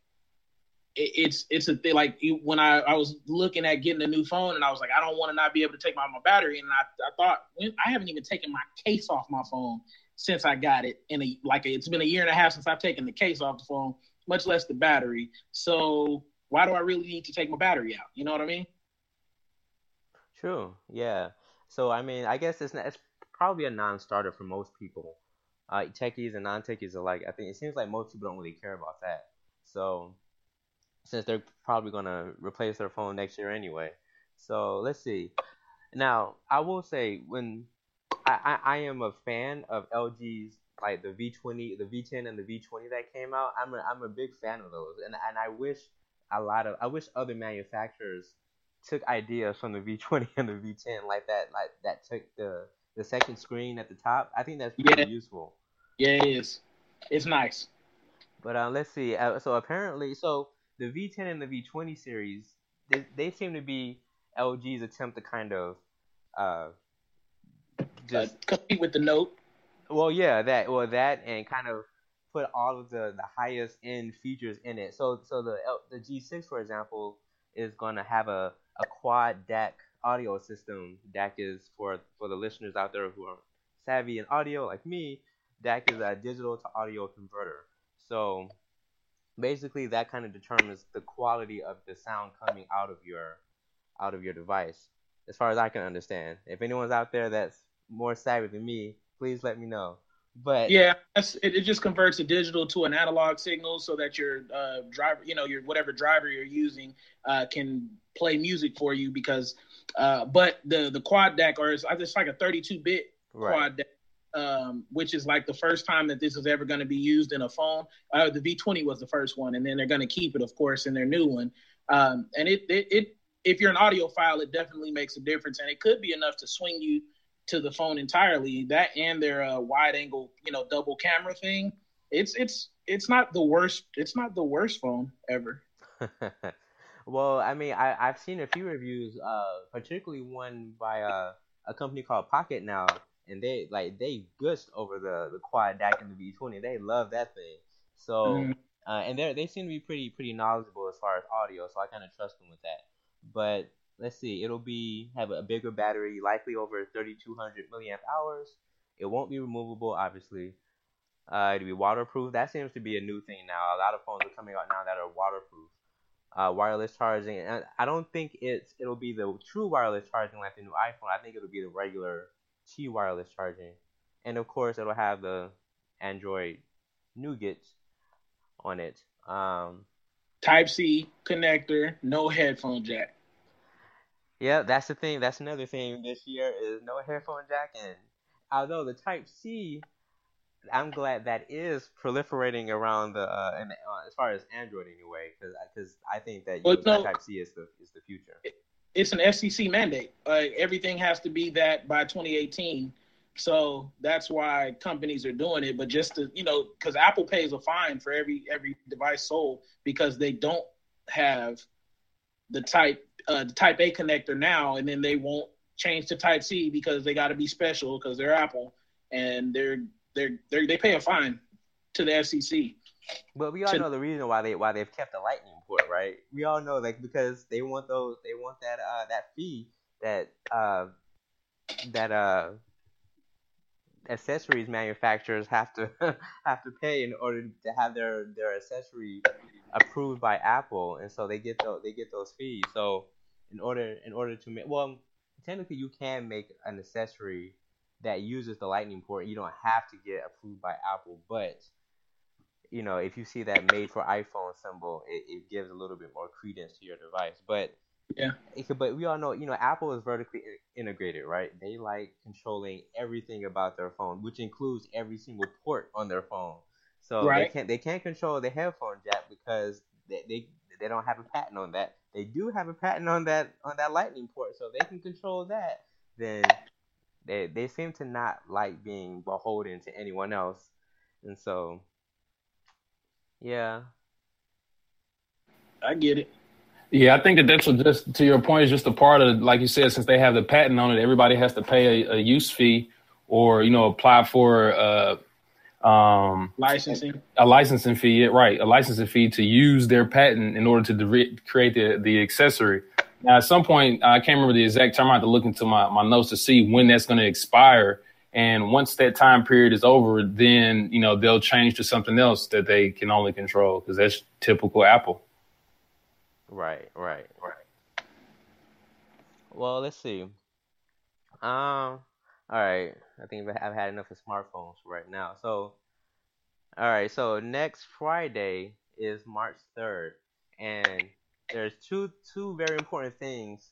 Speaker 3: it, it's it's a thing. Like when I, I was looking at getting a new phone and I was like, I don't want to not be able to take my, my battery. And I, I thought I haven't even taken my case off my phone since I got it. In a like it's been a year and a half since I've taken the case off the phone, much less the battery. So why do I really need to take my battery out? You know what I mean?
Speaker 2: True. Yeah. So I mean, I guess it's it's probably a non-starter for most people uh, techies and non-techies alike. I think it seems like most people don't really care about that. So since they're probably gonna replace their phone next year anyway. So let's see. Now I will say when I, I, I am a fan of LG's like the V20, the V10, and the V20 that came out. I'm a, I'm a big fan of those, and and I wish a lot of I wish other manufacturers took ideas from the V20 and the V10 like that like that took the the second screen at the top. I think that's pretty yeah. useful.
Speaker 3: Yeah, it is. It's nice.
Speaker 2: But uh, let's see. Uh, so apparently, so the V10 and the V20 series, they, they seem to be LG's attempt to kind of uh,
Speaker 3: just uh, compete with the Note.
Speaker 2: Well, yeah, that well that and kind of put all of the, the highest end features in it. So so the the G6 for example is going to have a, a quad DAC audio system. DAC is for for the listeners out there who are savvy in audio like me. DAC is a digital to audio converter. So basically, that kind of determines the quality of the sound coming out of your out of your device. As far as I can understand, if anyone's out there that's more savvy than me, please let me know. But
Speaker 3: yeah, it, it just converts a digital to an analog signal so that your uh, driver, you know, your whatever driver you're using, uh, can play music for you. Because, uh, but the the quad DAC or it's, it's like a 32 bit right. quad DAC um, which is like the first time that this is ever going to be used in a phone. Uh, the V20 was the first one, and then they're going to keep it, of course, in their new one. Um, and it, it, it, if you're an audiophile, it definitely makes a difference, and it could be enough to swing you to the phone entirely. That and their uh, wide angle, you know, double camera thing. It's it's it's not the worst. It's not the worst phone ever.
Speaker 2: well, I mean, I I've seen a few reviews, uh, particularly one by uh, a company called Pocketnow, and they like they gushed over the the quad DAC and the V20. They love that thing. So mm-hmm. uh, and they they seem to be pretty pretty knowledgeable as far as audio. So I kind of trust them with that. But let's see, it'll be have a bigger battery, likely over 3,200 milliamp hours. It won't be removable, obviously. Uh, it'll be waterproof. That seems to be a new thing now. A lot of phones are coming out now that are waterproof. Uh, wireless charging. And I don't think it's it'll be the true wireless charging like the new iPhone. I think it'll be the regular Qi wireless charging, and of course it'll have the Android Nougat on it. Um,
Speaker 3: Type C connector, no headphone jack.
Speaker 2: Yeah, that's the thing. That's another thing this year is no headphone jack. And although the Type C, I'm glad that is proliferating around the uh, and uh, as far as Android anyway, because because I think that well, no, Type C is the is the future.
Speaker 3: It, it's an FCC mandate. Like everything has to be that by 2018. So that's why companies are doing it. But just to you know, because Apple pays a fine for every every device sold because they don't have the type uh, the Type A connector now, and then they won't change to Type C because they got to be special because they're Apple and they're they're, they're they pay a fine to the FCC.
Speaker 2: But we all
Speaker 3: To-
Speaker 2: know the reason why they why they've kept the lightning port, right? We all know like because they want those they want that uh that fee that uh that uh accessories manufacturers have to have to pay in order to have their their accessory approved by Apple, and so they get those they get those fees. So in order in order to make well technically you can make an accessory that uses the lightning port. You don't have to get approved by Apple, but you know, if you see that made for iPhone symbol, it, it gives a little bit more credence to your device. But
Speaker 3: Yeah.
Speaker 2: could, but we all know, you know, Apple is vertically integrated, right? They like controlling everything about their phone, which includes every single port on their phone. So they can't they can't control the headphone jack because they, they they don't have a patent on that. They do have a patent on that on that lightning port, so they can control that. Then they they seem to not like being beholden to anyone else, and so yeah,
Speaker 3: I get it.
Speaker 5: Yeah, I think that that's just to your point is just a part of like you said, since they have the patent on it, everybody has to pay a, a use fee or you know apply for uh, um,
Speaker 3: Licensing.
Speaker 5: a licensing fee. Right, a licensing fee to use their patent in order to de- create the the accessory. Now, at some point, I can't remember the exact time. I have to look into my, my notes to see when that's going to expire. And once that time period is over, then you know they'll change to something else that they can only control because that's typical Apple.
Speaker 2: right, right, right. Well, let's see. Um, all right. I think I've had enough of smartphones right now. So, all right. So next Friday is March third, and there's two two very important things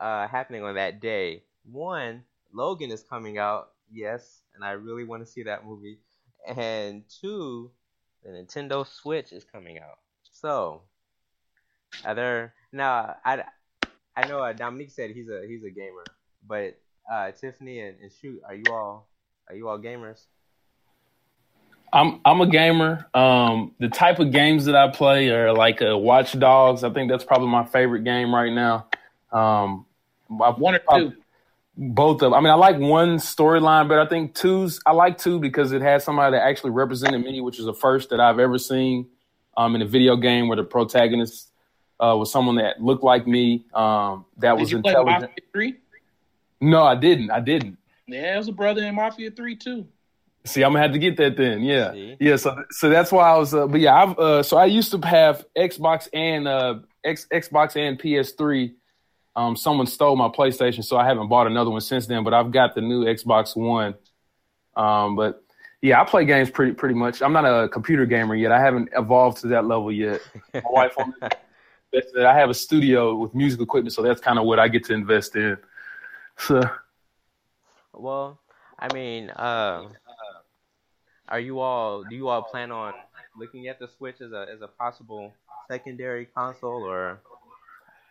Speaker 2: uh, happening on that day. One, Logan is coming out. Yes, and I really want to see that movie. And two, the Nintendo Switch is coming out. So, are there now? I I know uh, Dominique said he's a he's a gamer, but uh, Tiffany and, and Shoot, are you all are you all gamers?
Speaker 5: I'm I'm a gamer. Um, the type of games that I play are like uh, Watch Dogs. I think that's probably my favorite game right now. Um, I've-
Speaker 3: One or two.
Speaker 5: both of. I mean, I like one storyline, but I think two's. I like two because it has somebody that actually represented me, which is the first that I've ever seen um, in a video game where the protagonist uh, was someone that looked like me. Um, that
Speaker 3: Did
Speaker 5: was
Speaker 3: you play
Speaker 5: intelligent.
Speaker 3: Mafia 3?
Speaker 5: No, I didn't. I didn't.
Speaker 3: Yeah, it was a brother in Mafia 3 too.
Speaker 5: See, I'm gonna have to get that then. Yeah,
Speaker 2: See?
Speaker 5: yeah. So, so that's why I was. Uh, but yeah, I've. Uh, so I used to have Xbox and uh, X, Xbox and PS3. Um, someone stole my PlayStation, so I haven't bought another one since then. But I've got the new Xbox One. Um, but yeah, I play games pretty pretty much. I'm not a computer gamer yet. I haven't evolved to that level yet. My wife, I have a studio with music equipment, so that's kind of what I get to invest in. So.
Speaker 2: Well, I mean, uh, are you all? Do you all plan on looking at the Switch as a as a possible secondary console, or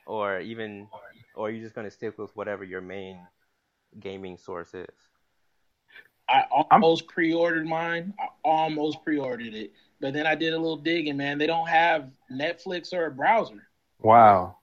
Speaker 2: or even, or are you just gonna stick with whatever your main gaming source is?
Speaker 3: I almost pre-ordered mine. I almost pre-ordered it, but then I did a little digging. Man, they don't have Netflix or a browser.
Speaker 5: Wow.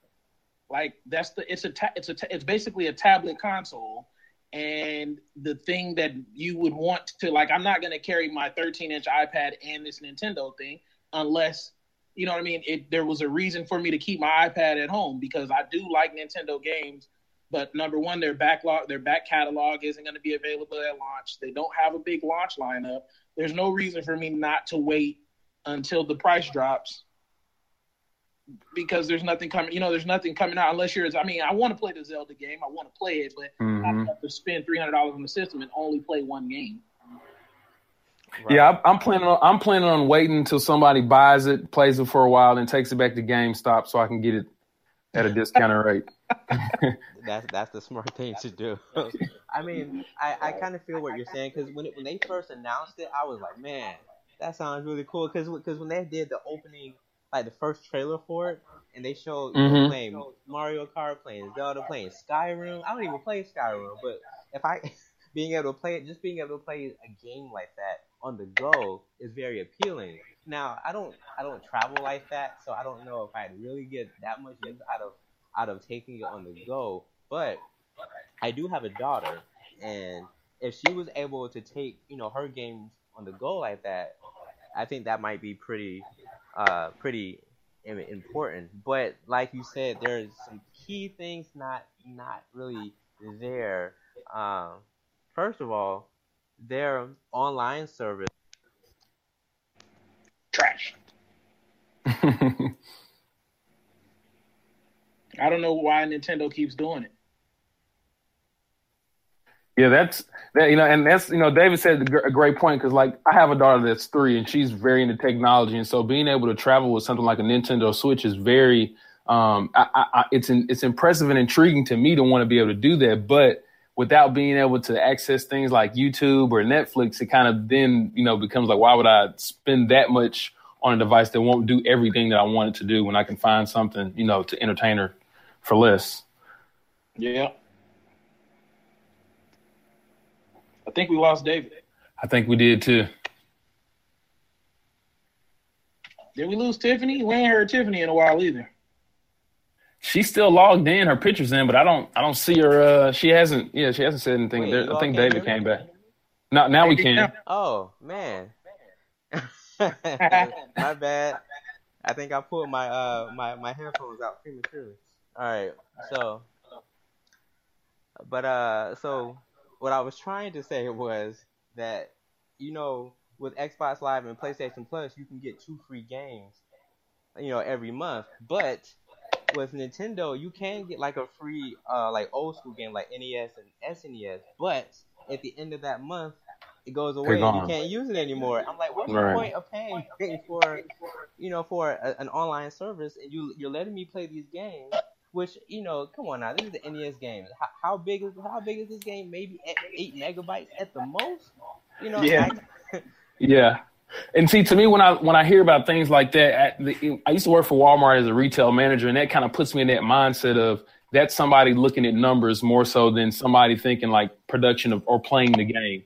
Speaker 3: Like that's the it's a ta- it's a ta- it's basically a tablet console, and the thing that you would want to like, I'm not gonna carry my 13 inch iPad and this Nintendo thing unless you know what I mean. It there was a reason for me to keep my iPad at home because I do like Nintendo games. But number one, their backlog, their back catalog isn't going to be available at launch. They don't have a big launch lineup. There's no reason for me not to wait until the price drops because there's nothing coming. You know, there's nothing coming out unless you're. I mean, I want to play the Zelda game. I want to play it, but I
Speaker 5: Mhm.
Speaker 3: don't have to spend three hundred dollars on the system and only play one game.
Speaker 5: Yeah, I- I'm planning on I'm planning on waiting until somebody buys it, plays it for a while, and takes it back to GameStop so I can get it at a discounted rate.
Speaker 2: That's that's the smart thing to do. I mean, I, I kind of feel what you're saying because when it, when they first announced it, I was like, man, that sounds really cool. Because because when they did the opening, like the first trailer for it, and they showed
Speaker 5: Mhm.
Speaker 2: playing Mario Kart, playing Zelda, playing Skyrim. I don't even play Skyrim, but if I being able to play it, just being able to play a game like that on the go is very appealing. Now, I don't I don't travel like that, so I don't know if I'd really get that much use out of out of taking it on the go. But I do have a daughter, and if she was able to take you know her games on the go like that, I think that might be pretty, uh, pretty important. But like you said, there's some key things not not really there. Um, first of all, their online service.
Speaker 3: Trash. I don't know why Nintendo keeps doing it.
Speaker 5: Yeah, that's that. You know, and that's you know, David said a great point because like I have a daughter that's three and she's very into technology, and so being able to travel with something like a Nintendo Switch is very, um, I, I, it's in, it's impressive and intriguing to me to want to be able to do that, but without being able to access things like YouTube or Netflix, it kind of then you know becomes like, why would I spend that much on a device that won't do everything that I want it to do when I can find something you know to entertain her for less?
Speaker 3: Yeah. I think we lost David.
Speaker 5: I think we did too.
Speaker 3: Did we lose Tiffany? We ain't heard Tiffany in a while either.
Speaker 5: She's still logged in, her picture's in, but I don't I don't see her uh she hasn't yeah, she hasn't said anything.
Speaker 2: Wait,
Speaker 5: there, I think David
Speaker 2: hear
Speaker 5: came
Speaker 2: me?
Speaker 5: back. Now now we can.
Speaker 2: Oh man, my bad. I think I pulled my uh my my headphones out prematurely. All right, so, but uh, so what I was trying to say was that you know with Xbox Live and PlayStation Plus, you can get two free games, you know, every month. But with Nintendo, you can get like a free uh like old school game like NES and SNES. But at the end of that month, it goes away and you can't use it anymore. I'm like, what's
Speaker 5: Right.
Speaker 2: the point of paying for you know for a, an online service and you you're letting me play these games? Which you know, come on now, this is the NES game. How, how big is how big is this game? Maybe eight, eight megabytes at the most. You know,
Speaker 3: Yeah.
Speaker 2: I-
Speaker 5: Yeah. And see, to me, when I when I hear about things like that, at the, I used to work for Walmart as a retail manager, and that kind of puts me in that mindset of that's somebody looking at numbers more so than somebody thinking like production of or playing the game.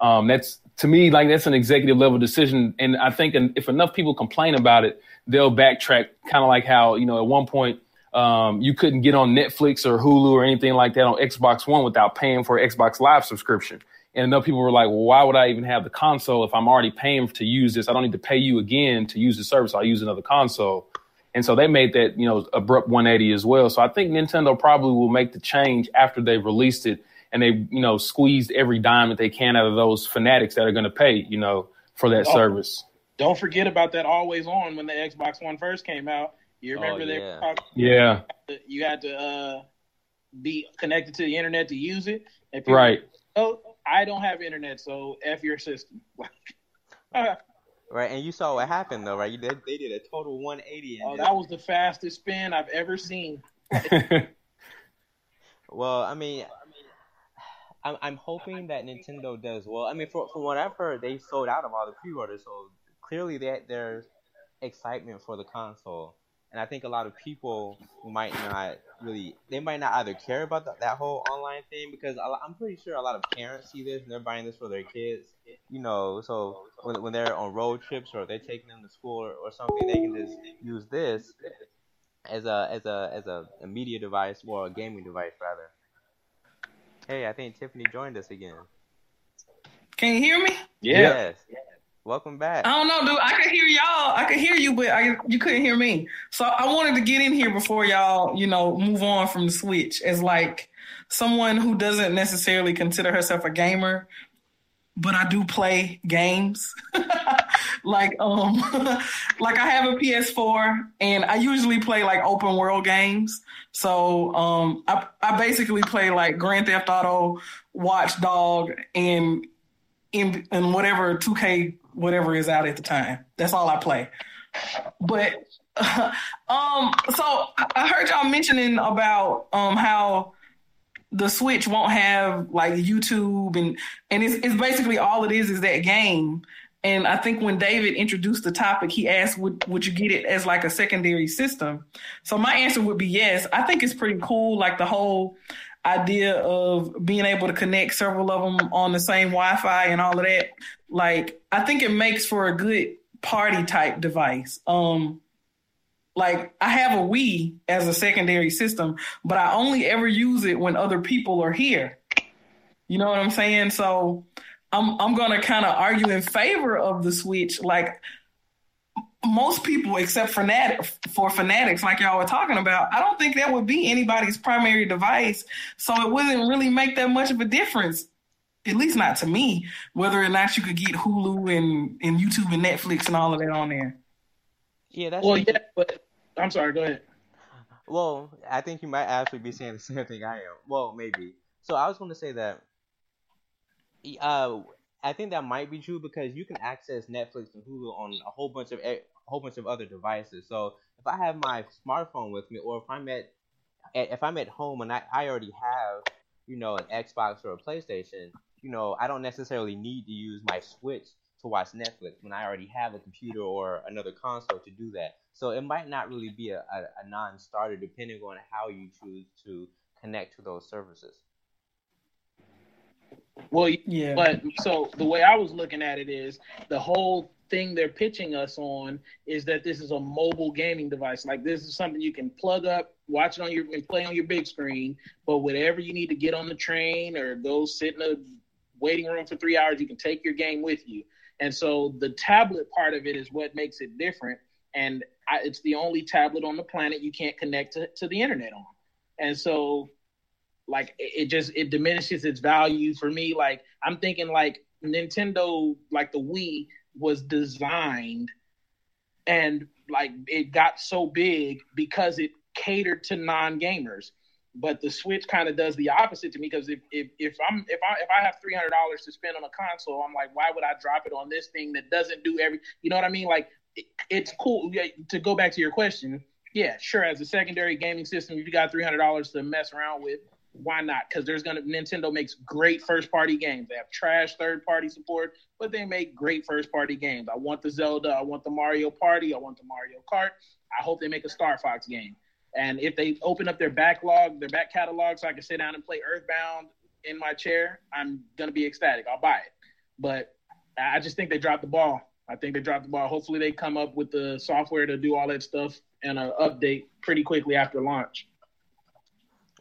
Speaker 5: Um, that's to me like that's an executive level decision, and I think if enough people complain about it, they'll backtrack. Kind of like how you know at one point um, you couldn't get on Netflix or Hulu or anything like that on Xbox One without paying for an Xbox Live subscription. And enough people were like, well, why would I even have the console if I'm already paying to use this? I don't need to pay you again to use the service. I'll use another console. And so they made that, you know, abrupt 180 as well. So I think Nintendo probably will make the change after they've released it and they, you know, squeezed every dime that they can out of those fanatics that are going to pay, you know, for that
Speaker 3: Oh.
Speaker 5: service.
Speaker 3: Don't forget about that always on when the Xbox One first came out. You remember
Speaker 2: Oh,
Speaker 3: they
Speaker 2: yeah.
Speaker 3: talked-
Speaker 5: Yeah.
Speaker 3: you had to uh, be connected to the internet to use it. And people-
Speaker 5: Right.
Speaker 3: Oh, I don't have internet, so f your system. oh,
Speaker 2: right, and you saw what happened though, right? You did, they did a total 180.
Speaker 3: Oh, that was the fastest spin I've ever seen.
Speaker 2: Well, I mean, I'm I'm hoping that Nintendo does well. I mean, for, from what I've heard, they sold out of all the pre-orders, so clearly that there's excitement for the console. And I think a lot of people might not really, they might not either care about the, that whole online thing because I'm pretty sure a lot of parents see this and they're buying this for their kids. You know, so when, when they're on road trips or they're taking them to school or, or something, they can just use this as a as a as a, a media device or a gaming device rather. Hey, I think Tiffany joined us again.
Speaker 4: Can you hear me?
Speaker 3: Yeah.
Speaker 2: Yes. Welcome back.
Speaker 4: I don't know, dude. I could hear y'all. I could hear you, but I, you couldn't hear me. So I wanted to get in here before y'all, you know, move on from the Switch as like someone who doesn't necessarily consider herself a gamer, but I do play games. like um like I have a PS4 and I usually play like open world games. So um I I basically play like Grand Theft Auto, Watch Dog and in in whatever 2K whatever is out at the time. That's all I play. But um so I heard y'all mentioning about um how the Switch won't have like YouTube and and it's it's basically all it is is that game. And I think when David introduced the topic, he asked, "Would would you get it as like a secondary system?" So my answer would be yes. I think it's pretty cool, like the whole idea of being able to connect several of them on the same Wi-Fi and all of that. Like I think it makes for a good party type device. Um, like I have a Wii as a secondary system, but I only ever use it when other people are here. You know what I'm saying? So I'm I'm gonna kind of argue in favor of the Switch. Like most people, except for fanatic, for fanatics, like y'all were talking about, I don't think that would be anybody's primary device. So it wouldn't really make that much of a difference. At least not to me, whether or not you could get Hulu and, and YouTube and Netflix and all of that on there.
Speaker 2: Yeah, that's
Speaker 3: Well, yeah, but I'm sorry. Go ahead.
Speaker 2: Well, I think you might actually be saying the same thing I am. Well, maybe. So I was going to say that. Uh, I think that might be true because you can access Netflix and Hulu on a whole bunch of a whole bunch of other devices. So if I have my smartphone with me, or if I'm at if I'm at home and I, I already have you know an Xbox or a PlayStation, you know I don't necessarily need to use my Switch to watch Netflix when I already have a computer or another console to do that. So it might not really be a, a, a non-starter depending on how you choose to connect to those services.
Speaker 3: Well,
Speaker 4: Yeah.
Speaker 3: but so the way I was looking at it is the whole thing they're pitching us on is that this is a mobile gaming device. Like this is something you can plug up, watch it on your and play on your big screen. But whatever you need to get on the train or go sit in a waiting room for three hours, you can take your game with you. And so the tablet part of it is what makes it different. And I, it's the only tablet on the planet you can't connect to, to the internet on. And so like it it just it diminishes its value for me. Like I'm thinking like Nintendo, like the Wii was designed and like it got so big because it catered to non-gamers. But the Switch kind of does the opposite to me because if, if if I'm if I if I have three hundred dollars to spend on a console, I'm like, why would I drop it on this thing that doesn't do every? You know what I mean? Like it, it's cool. Yeah, To go back to your question, yeah, sure. As a secondary gaming system, if you got three hundred dollars to mess around with, why not? Because there's gonna Nintendo makes great first party games. They have trash third party support, but they make great first party games. I want the Zelda, I want the Mario Party, I want the Mario Kart. I hope they make a Star Fox game. And if they open up their backlog, their back catalog, so I can sit down and play Earthbound in my chair, I'm gonna be ecstatic. I'll buy it. But I just think they dropped the ball. I think they dropped the ball. Hopefully, they come up with the software to do all that stuff and an update pretty quickly after launch.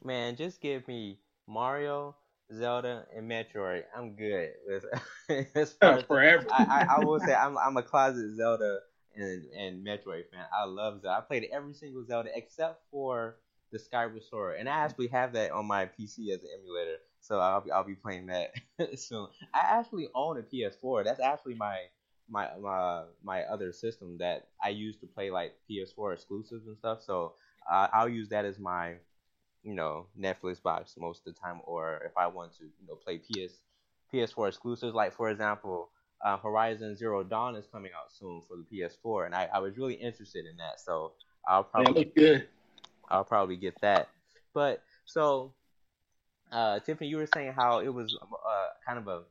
Speaker 2: Man, just give me Mario, Zelda, and Metroid. I'm good. Far
Speaker 3: Forever.
Speaker 2: I, I, I will say I'm I'm a closet Zelda and and Metroid fan. I love Zelda. I played every single Zelda except for the Skyward Sword, and I actually have that on my PC as an emulator. So I'll be I'll be playing that soon. I actually own a PS4. That's actually my my my my other system that I use to play like PS4 exclusives and stuff. So uh, I'll use that as my you know Netflix box most of the time, or if I want to you know play PS PS4 exclusives, like for example, uh, Horizon Zero Dawn is coming out soon for the PS4, and I, I was really interested in that, so I'll probably. I'll probably get that. But so, uh, Tiffany, you were saying how it was uh, kind of a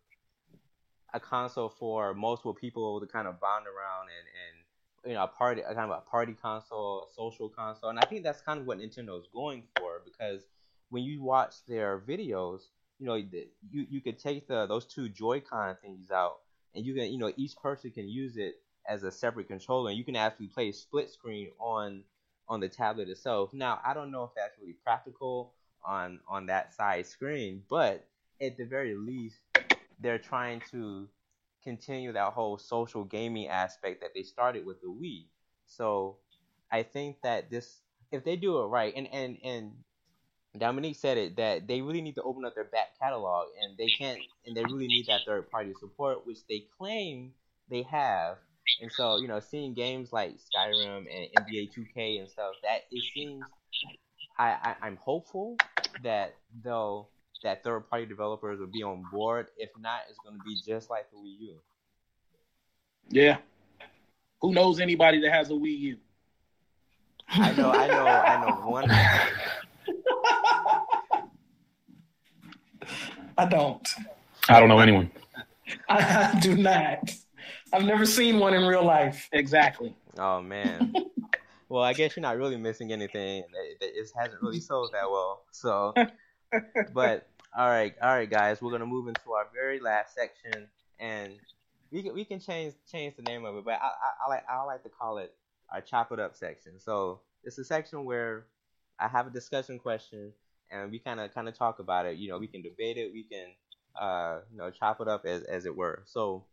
Speaker 2: a console for multiple people to kind of bond around and and you know a party a kind of a party console, a social console, and I think that's kind of what Nintendo's going for because when you watch their videos, you know the, you you could take the those two Joy-Con things out and you can you know each person can use it as a separate controller and you can actually play split screen on on the tablet itself. Now, I don't know if that's really practical on on that side screen, but at the very least, they're trying to continue that whole social gaming aspect that they started with the Wii. So, I think that this if they do it right and and and Dominique said it that they really need to open up their back catalog and they can't and they really need that third party support which they claim they have and so, you know, seeing games like Skyrim and NBA 2K and stuff, that it seems I, I I'm hopeful that though that third party developers will be on board. If not, it's going to be just like the Wii U.
Speaker 3: Yeah. Who knows anybody that has a Wii U?
Speaker 2: I know, I know, I know one.
Speaker 4: I don't.
Speaker 5: I don't know anyone.
Speaker 4: I do not. I've never seen one in real life.
Speaker 3: Exactly.
Speaker 2: Oh man. Well, I guess you're not really missing anything. It, it it hasn't really sold that well. So, but all right, all right, guys, we're gonna move into our very last section, and we can we can change change the name of it, but I I, I like I like to call it our chop it up section. So it's a section where I have a discussion question, and we kind of kind of talk about it. You know, we can debate it, we can uh, you know, chop it up as as it were. So,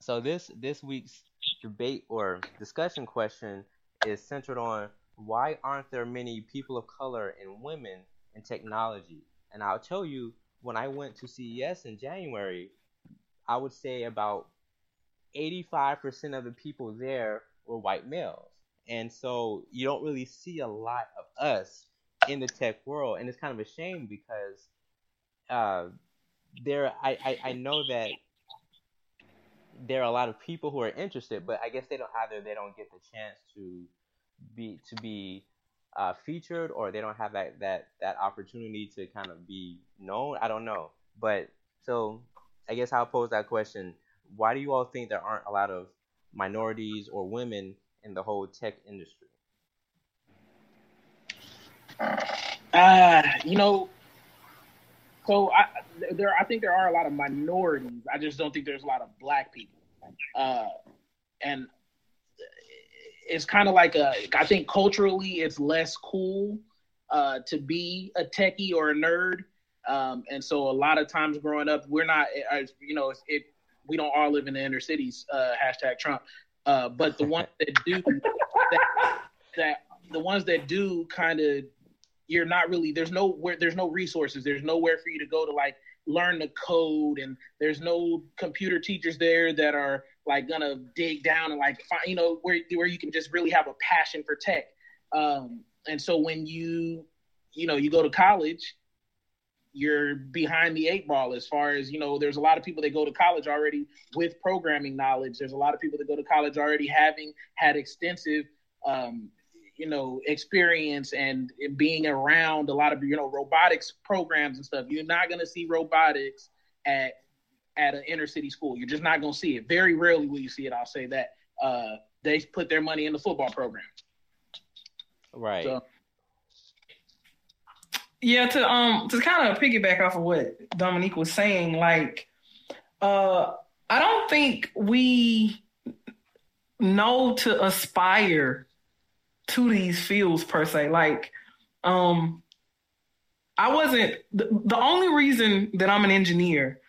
Speaker 2: so this this week's debate or discussion question is centered on why aren't there many people of color and women in technology? And I'll tell you, when I went to CES in January, I would say about 85% of the people there were white males. And so you don't really see a lot of us in the tech world. And it's kind of a shame because uh, there, I, I, I know that there are a lot of people who are interested, but I guess they don't either they don't get the chance to be to be uh, featured or they don't have that, that that opportunity to kind of be known. I don't know, but so I guess I'll pose that question: Why do you all think there aren't a lot of minorities or women in the whole tech industry?
Speaker 3: Uh, you know, so I there I think there are a lot of minorities. I just don't think there's a lot of black people. Uh, and it's kind of like a I think culturally it's less cool uh, to be a techie or a nerd. Um, and so a lot of times growing up, we're not, you know, it, we don't all live in the inner cities. Uh, hashtag Trump. Uh, but the ones that do, that, that the ones that do, kind of, you're not really. There's no where. There's no resources. There's nowhere for you to go to like learn the code, and there's no computer teachers there that are like gonna dig down and like find, you know, where where you can just really have a passion for tech. Um, and so when you, you know, you go to college you're behind the eight ball as far as you know there's a lot of people that go to college already with programming knowledge there's a lot of people that go to college already having had extensive um, you know experience and being around a lot of you know robotics programs and stuff you're not going to see robotics at at an inner city school. You're just not going to see it. Very rarely will you see it i'll say that uh, they put their money in the football program.
Speaker 2: Right. So,
Speaker 4: yeah, to um to kind of piggyback off of what Dominique was saying, like uh I don't think we know to aspire to these fields per se. Like um I wasn't the, the only reason that I'm an engineer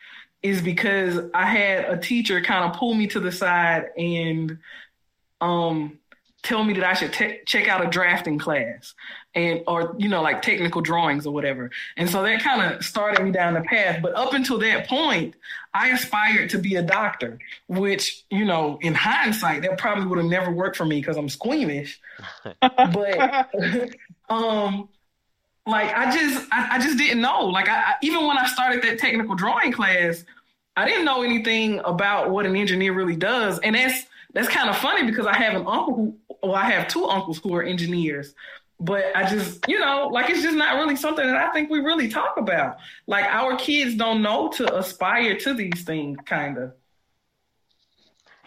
Speaker 4: is because I had a teacher kind of pull me to the side and um tell me that I should te- check out a drafting class and or you know like technical drawings or whatever. And so that kind of started me down the path. But up until that point, I aspired to be a doctor, which you know in hindsight that probably would have never worked for me because I'm squeamish. but um like I just I, I just didn't know. Like I, I even when I started that technical drawing class, I didn't know anything about what an engineer really does. And that's that's kind of funny because I have an uncle who well, I have two uncles who are engineers, but I just, you know, like it's just not really something that I think we really talk about. Like our kids don't know to aspire to these things, kind of.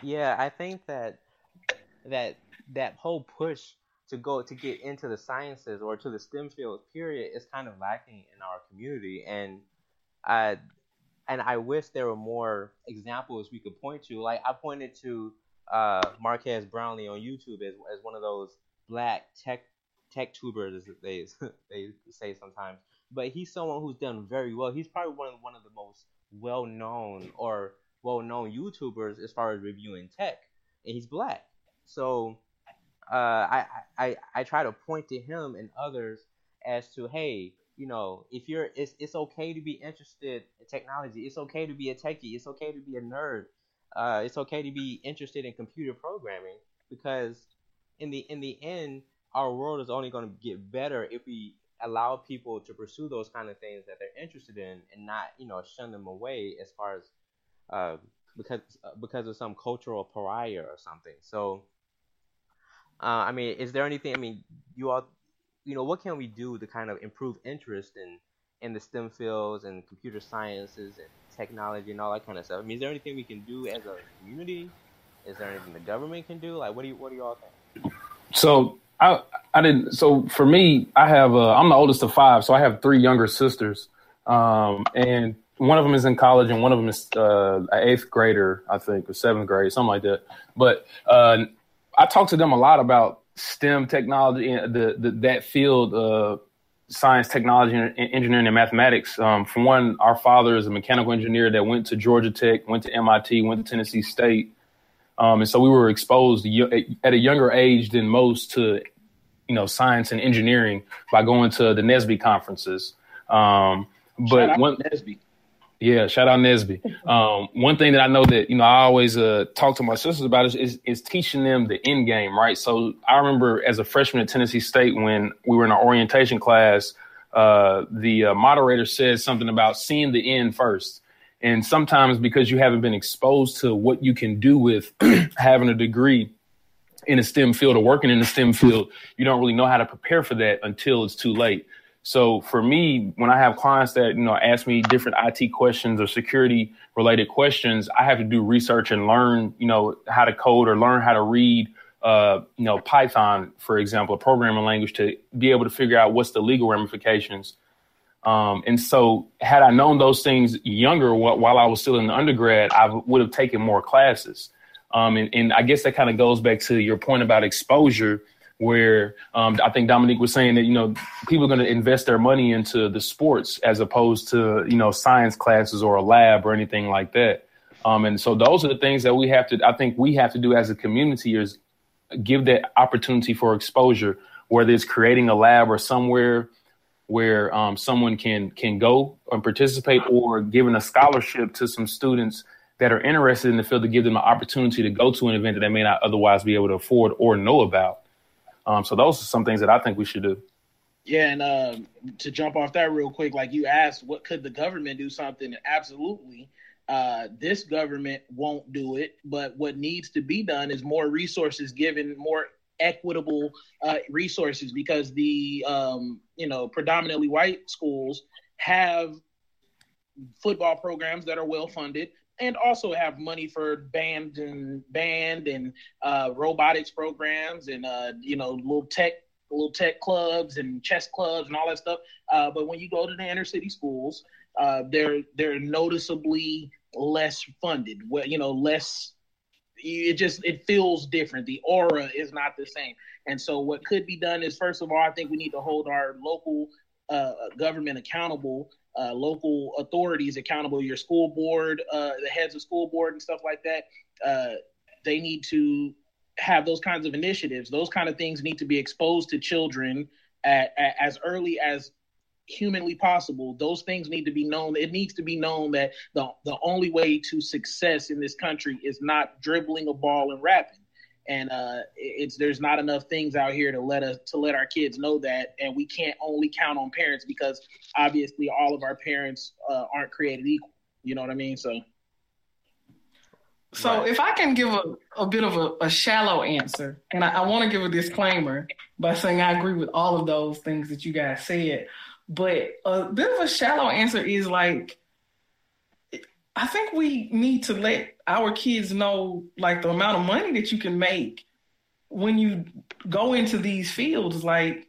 Speaker 2: Yeah, I think that that that whole push to go to get into the sciences or to the STEM field period is kind of lacking in our community, and I and I wish there were more examples we could point to. Like I pointed to uh, Marques Brownlee on YouTube as, as one of those black tech tech tubers, as they they say sometimes. But he's someone who's done very well. He's probably one of one of the most well known or well known YouTubers as far as reviewing tech, and he's black. So uh, I, I I try to point to him and others as to hey, you know, if you're it's it's okay to be interested in technology. It's okay to be a techie. It's okay to be a nerd uh, it's okay to be interested in computer programming because in the in the end, our world is only going to get better if we allow people to pursue those kind of things that they're interested in and not you know shun them away as far as uh, because uh, because of some cultural pariah or something. So, uh, I mean, is there anything? I mean, you all, you know, what can we do to kind of improve interest in in the STEM fields and computer sciences and technology and all that kind of stuff. I mean, is there anything we can do as a community? Is there anything the government can do? Like, what do you what do you all think?
Speaker 5: So I I didn't. So for me, I have uh, I'm the oldest of five, so I have three younger sisters, um, and one of them is in college, and one of them is uh, an eighth grader, I think, or seventh grade, something like that. But uh, I talk to them a lot about STEM technology the, the that field uh, science, technology, engineering and mathematics. Um, for one, our father is a mechanical engineer that went to Georgia Tech, went to MIT, went to Tennessee State. Um, and so we were exposed at a younger age than most to, you know, science and engineering by going to the NSBE conferences. Um, but one, NSBE. Yeah, shout out NSBE. Um, one thing that I know that you know I always uh, talk to my sisters about is, is, is teaching them the end game, right? So I remember as a freshman at Tennessee State when we were in our orientation class, uh, the uh, moderator said something about seeing the end first. And sometimes because you haven't been exposed to what you can do with having a degree in a STEM field or working in a STEM field, you don't really know how to prepare for that until it's too late. So for me, when I have clients that you know ask me different IT questions or security related questions, I have to do research and learn you know how to code or learn how to read uh, you know Python, for example, a programming language to be able to figure out what's the legal ramifications. Um, and so, had I known those things younger while I was still in undergrad, I would have taken more classes. Um, and, and I guess that kind of goes back to your point about exposure where um, I think Dominique was saying that you know people are going to invest their money into the sports as opposed to you know science classes or a lab or anything like that. Um, and so those are the things that we have to. I think we have to do as a community is give that opportunity for exposure, whether it's creating a lab or somewhere where um, someone can can go and participate, or giving a scholarship to some students that are interested in the field to give them an opportunity to go to an event that they may not otherwise be able to afford or know about. Um, so those are some things that I think we should do.
Speaker 3: Yeah, and uh, to jump off that real quick, like you asked, what could the government do something? Absolutely. Uh, this government won't do it, but what needs to be done is more resources given, more equitable uh, resources, because the um, you know predominantly white schools have football programs that are well funded and also have money for band and band and uh, robotics programs and uh, you know little tech little tech clubs and chess clubs and all that stuff. Uh, but when you go to the inner city schools, uh, they're they're noticeably less funded. Well, you know, less. It just it feels different. The aura is not the same. And so, what could be done is, first of all, I think we need to hold our local uh, government accountable uh, local authorities accountable, your school board, uh, the heads of school board and stuff like that. Uh, they need to have those kinds of initiatives. Those kind of things need to be exposed to children at, at, as early as humanly possible. Those things need to be known. It needs to be known that the the only way to success in this country is not dribbling a ball and rapping and uh, it's there's not enough things out here to let us to let our kids know that, and we can't only count on parents because obviously all of our parents uh, aren't created equal. You know what I mean? So.
Speaker 4: So right. if I can give a, a bit of a, a shallow answer, and I, I want to give a disclaimer by saying I agree with all of those things that you guys said, but a bit of a shallow answer is like I think we need to let our kids know like the amount of money that you can make when you go into these fields. Like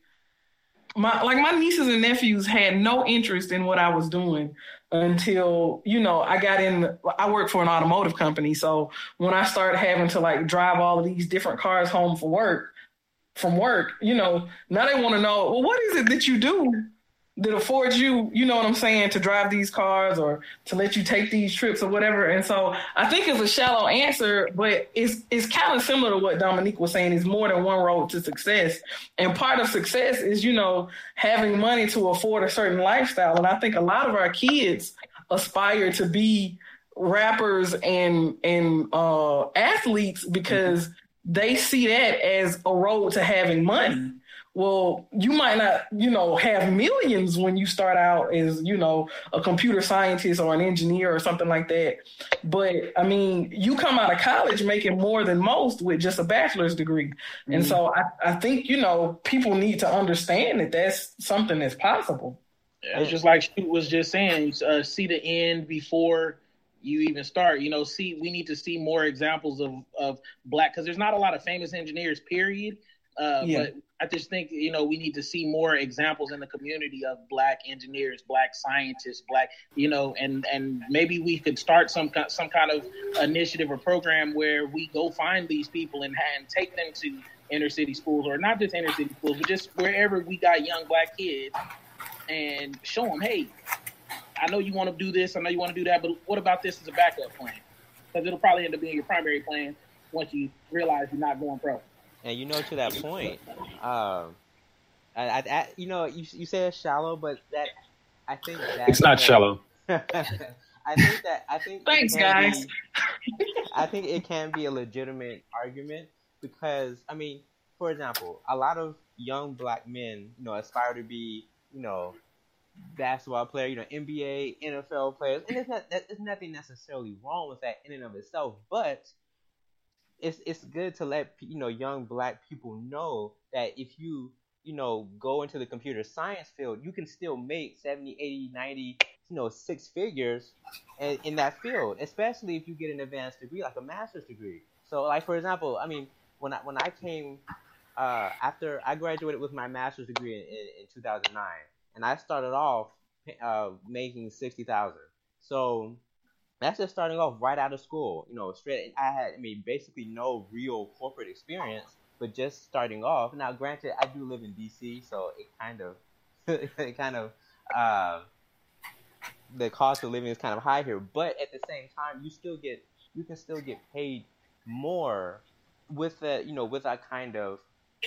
Speaker 4: my like my nieces and nephews had no interest in what I was doing until you know I got in. I work for an automotive company, so when I started having to like drive all of these different cars home for work from work, you know, now they want to know, well, what is it that you do that affords you, you know what I'm saying, to drive these cars or to let you take these trips or whatever. And so I think it's a shallow answer, but it's it's kind of similar to what Dominique was saying. Is more than one road to success, and part of success is you know having money to afford a certain lifestyle. And I think a lot of our kids aspire to be rappers and and uh, athletes because mm-hmm. they see that as a road to having money well, you might not, you know, have millions when you start out as, you know, a computer scientist or an engineer or something like that. But I mean, you come out of college making more than most with just a bachelor's degree. Mm-hmm. And so I, I think, you know, people need to understand that that's something that's possible.
Speaker 3: Yeah, it's just like Shute was just saying, uh, see the end before you even start. You know, see, we need to see more examples of, of black, because there's not a lot of famous engineers, period. Uh, yeah. But I just think you know we need to see more examples in the community of black engineers, black scientists, black you know, and and maybe we could start some some kind of initiative or program where we go find these people and, and take them to inner city schools or not just inner city schools, but just wherever we got young black kids and show them, hey, I know you want to do this, I know you want to do that, but what about this as a backup plan? Because it'll probably end up being your primary plan once you realize you're not going pro.
Speaker 2: And you know, to that point, um, I, I, I you know, you you say it's shallow, but that I think that
Speaker 5: It's not shallow.
Speaker 2: I think that I think
Speaker 4: Thanks, guys.
Speaker 2: be- I think it can be a legitimate argument because I mean, for example, a lot of young black men, you know, aspire to be, you know, basketball player, you know, NBA, NFL players, and it's not that- there's nothing necessarily wrong with that in and of itself, but it's it's good to let you know young black people know that if you you know go into the computer science field, you can still make 70, 80, 90, you know, six figures in, in that field, especially if you get an advanced degree like a master's degree. So, like for example, I mean, when I when I came uh, after I graduated with my master's degree in, in, in 2009, and I started off uh, making sixty thousand. So that's just starting off right out of school. You know, straight. I had, I mean, basically no real corporate experience, but just starting off. Now, granted, I do live in DC, so it kind of, it kind of, uh, the cost of living is kind of high here. But at the same time, you still get, you can still get paid more with that, you know, with that kind of,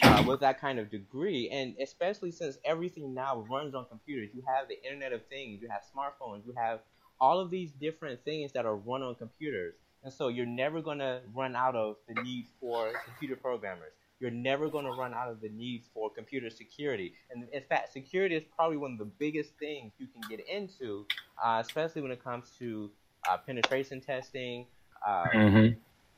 Speaker 2: uh, with that kind of degree, and especially since everything now runs on computers. You have the Internet of Things, you have smartphones, you have all of these different things that are run on computers. And so you're never going to run out of the need for computer programmers. You're never going to run out of the need for computer security. And in fact, security is probably one of the biggest things you can get into, uh, especially when it comes to uh, penetration testing, uh,
Speaker 5: hmm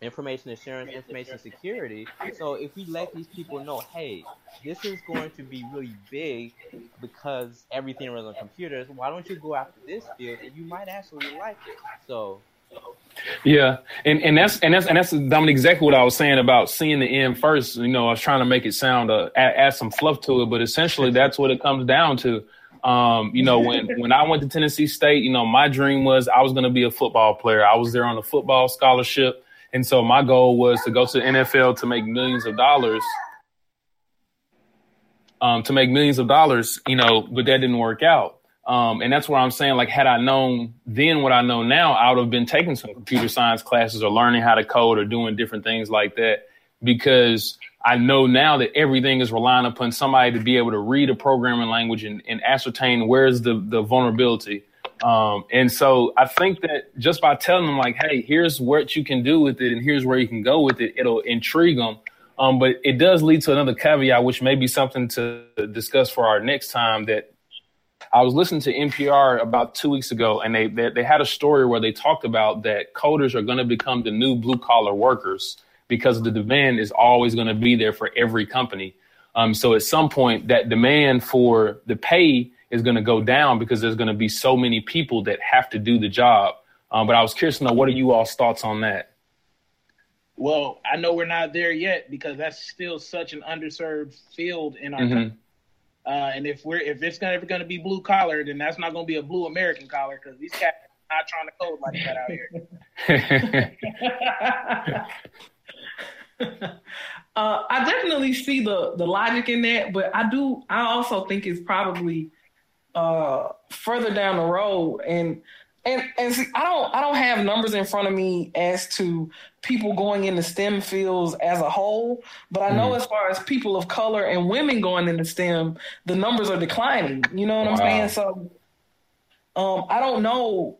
Speaker 2: information assurance, information security. So if we let these people know, hey, this is going to be really big because everything runs on computers, why don't you go after this field you might actually like it. So
Speaker 5: Yeah, and and that's and that's and that's Dominic exactly what I was saying about seeing the end first. You know, I was trying to make it sound uh, add, add some fluff to it, but essentially that's what it comes down to. Um, you know, when when I went to Tennessee State, you know, my dream was I was going to be a football player. I was there on a football scholarship, and so my goal was to go to the NFL to make millions of dollars. Um, to make millions of dollars, you know, but that didn't work out. Um, and that's where I'm saying, like, had I known then what I know now, I would have been taking some computer science classes or learning how to code or doing different things like that because I know now that everything is relying upon somebody to be able to read a programming language and, and ascertain where's the, the vulnerability. Um, and so I think that just by telling them, like, hey, here's what you can do with it and here's where you can go with it, it'll intrigue them. Um, but it does lead to another caveat, which may be something to discuss for our next time that I was listening to NPR about two weeks ago, and they, they they had a story where they talked about that coders are going to become the new blue collar workers because the demand is always going to be there for every company. Um, so at some point, that demand for the pay is going to go down because there's going to be so many people that have to do the job. Um, but I was curious to know what are you all's thoughts on that?
Speaker 3: Well, I know we're not there yet because that's still such an underserved field in our
Speaker 5: Mhm.
Speaker 3: country. Uh, and if we're if it's gonna, ever going to be blue collar, then that's not going to be a blue American collar because these cats are not trying to code like that out here.
Speaker 4: uh, I definitely see the the logic in that, but I do. I also think it's probably uh, further down the road, and and and see, I don't I don't have numbers in front of me as to people going into STEM fields as a whole, but I know
Speaker 5: Mhm.
Speaker 4: as far as people of color and women going into STEM, the numbers are declining. You know what I'm saying? So, um, I don't know.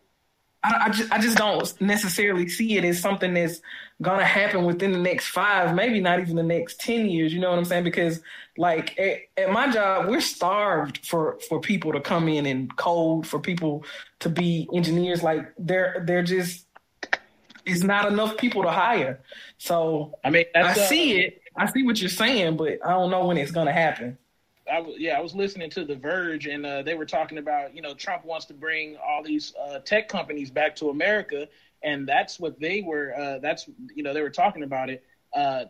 Speaker 4: I, I, just, I just don't necessarily see it as something that's gonna happen within the next five, maybe not even the next ten years. You know what I'm saying? Because like at, at my job, we're starved for for people to come in and code, for people to be engineers. Like they're they're just it's not enough people to hire. So
Speaker 3: I mean,
Speaker 4: I see it. I see what you're saying, but I don't know when it's gonna happen.
Speaker 3: I w- yeah, I was listening to The Verge, and uh, they were talking about you know Trump wants to bring all these uh, tech companies back to America, and that's what they were. Uh, that's you know they were talking about it. Uh,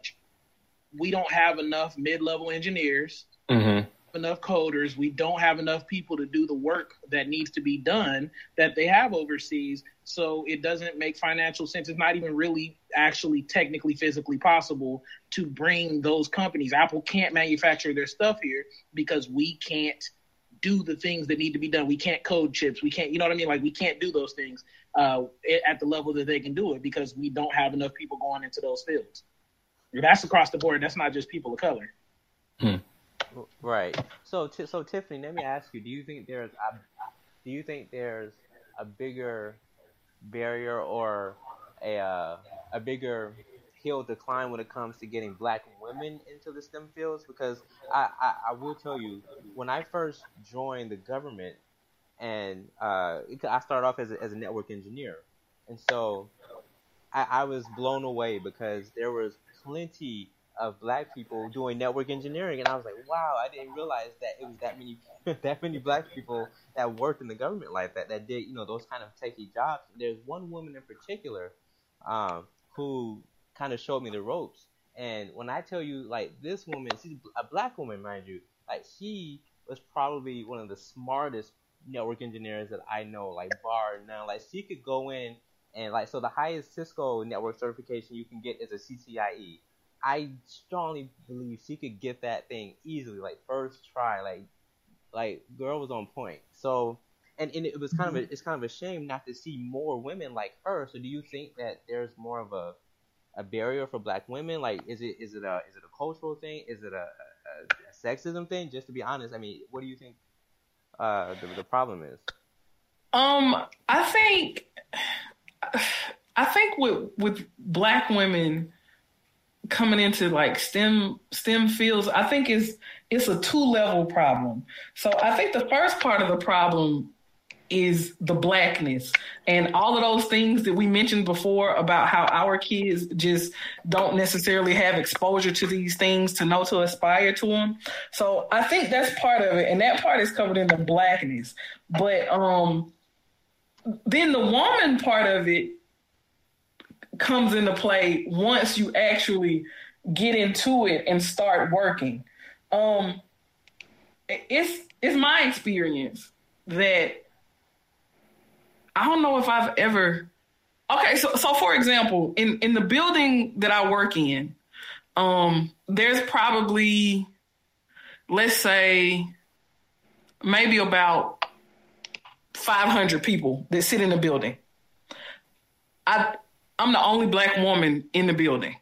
Speaker 3: we don't have enough mid-level engineers,
Speaker 5: hmm
Speaker 3: enough coders. We don't have enough people to do the work that needs to be done that they have overseas. So it doesn't make financial sense. It's not even really actually technically physically possible to bring those companies. Apple can't manufacture their stuff here because we can't do the things that need to be done. We can't code chips. We can't, you know what I mean? Like we can't do those things uh, at the level that they can do it because we don't have enough people going into those fields. That's across the board. That's not just people of color.
Speaker 5: Hmm.
Speaker 2: Right. So, so Tiffany, let me ask you: Do you think there's a, do you think there's a bigger barrier or a uh, a bigger hill to climb when it comes to getting black women into the STEM fields? Because I, I, I will tell you, when I first joined the government, and uh, I started off as a, as a network engineer, and so I, I was blown away because there was plenty of black people doing network engineering, and I was like, wow, I didn't realize that it was that many that many black people that worked in the government like that that did you know those kind of techie jobs. There's one woman in particular um, who kind of showed me the ropes, and when I tell you like this woman, she's a black woman, mind you, like she was probably one of the smartest network engineers that I know, like bar none. Like she could go in and like so the highest Cisco network certification you can get is a CCIE I strongly believe she could get that thing easily, like first try. Like, like girl was on point. So, and, and it was kind of a, mm-hmm. it's kind of a shame not to see more women like her. So, do you think that there's more of a a barrier for black women? Like, is it is it a is it a cultural thing? Is it a, a, a sexism thing? Just to be honest, I mean, what do you think uh, the the problem is?
Speaker 4: Um, I think I think with with black women coming into like STEM STEM fields, I think it's it's a two level problem. So I think the first part of the problem is the blackness and all of those things that we mentioned before about how our kids just don't necessarily have exposure to these things to know to aspire to them. So I think that's part of it and that part is covered in the blackness. But um then the woman part of it comes into play once you actually get into it and start working. Um, it's it's my experience that I don't know if I've ever. Okay, so so for example, in in the building that I work in, um, there's probably let's say maybe about 500 people that sit in the building. I I'm the only black woman in the building.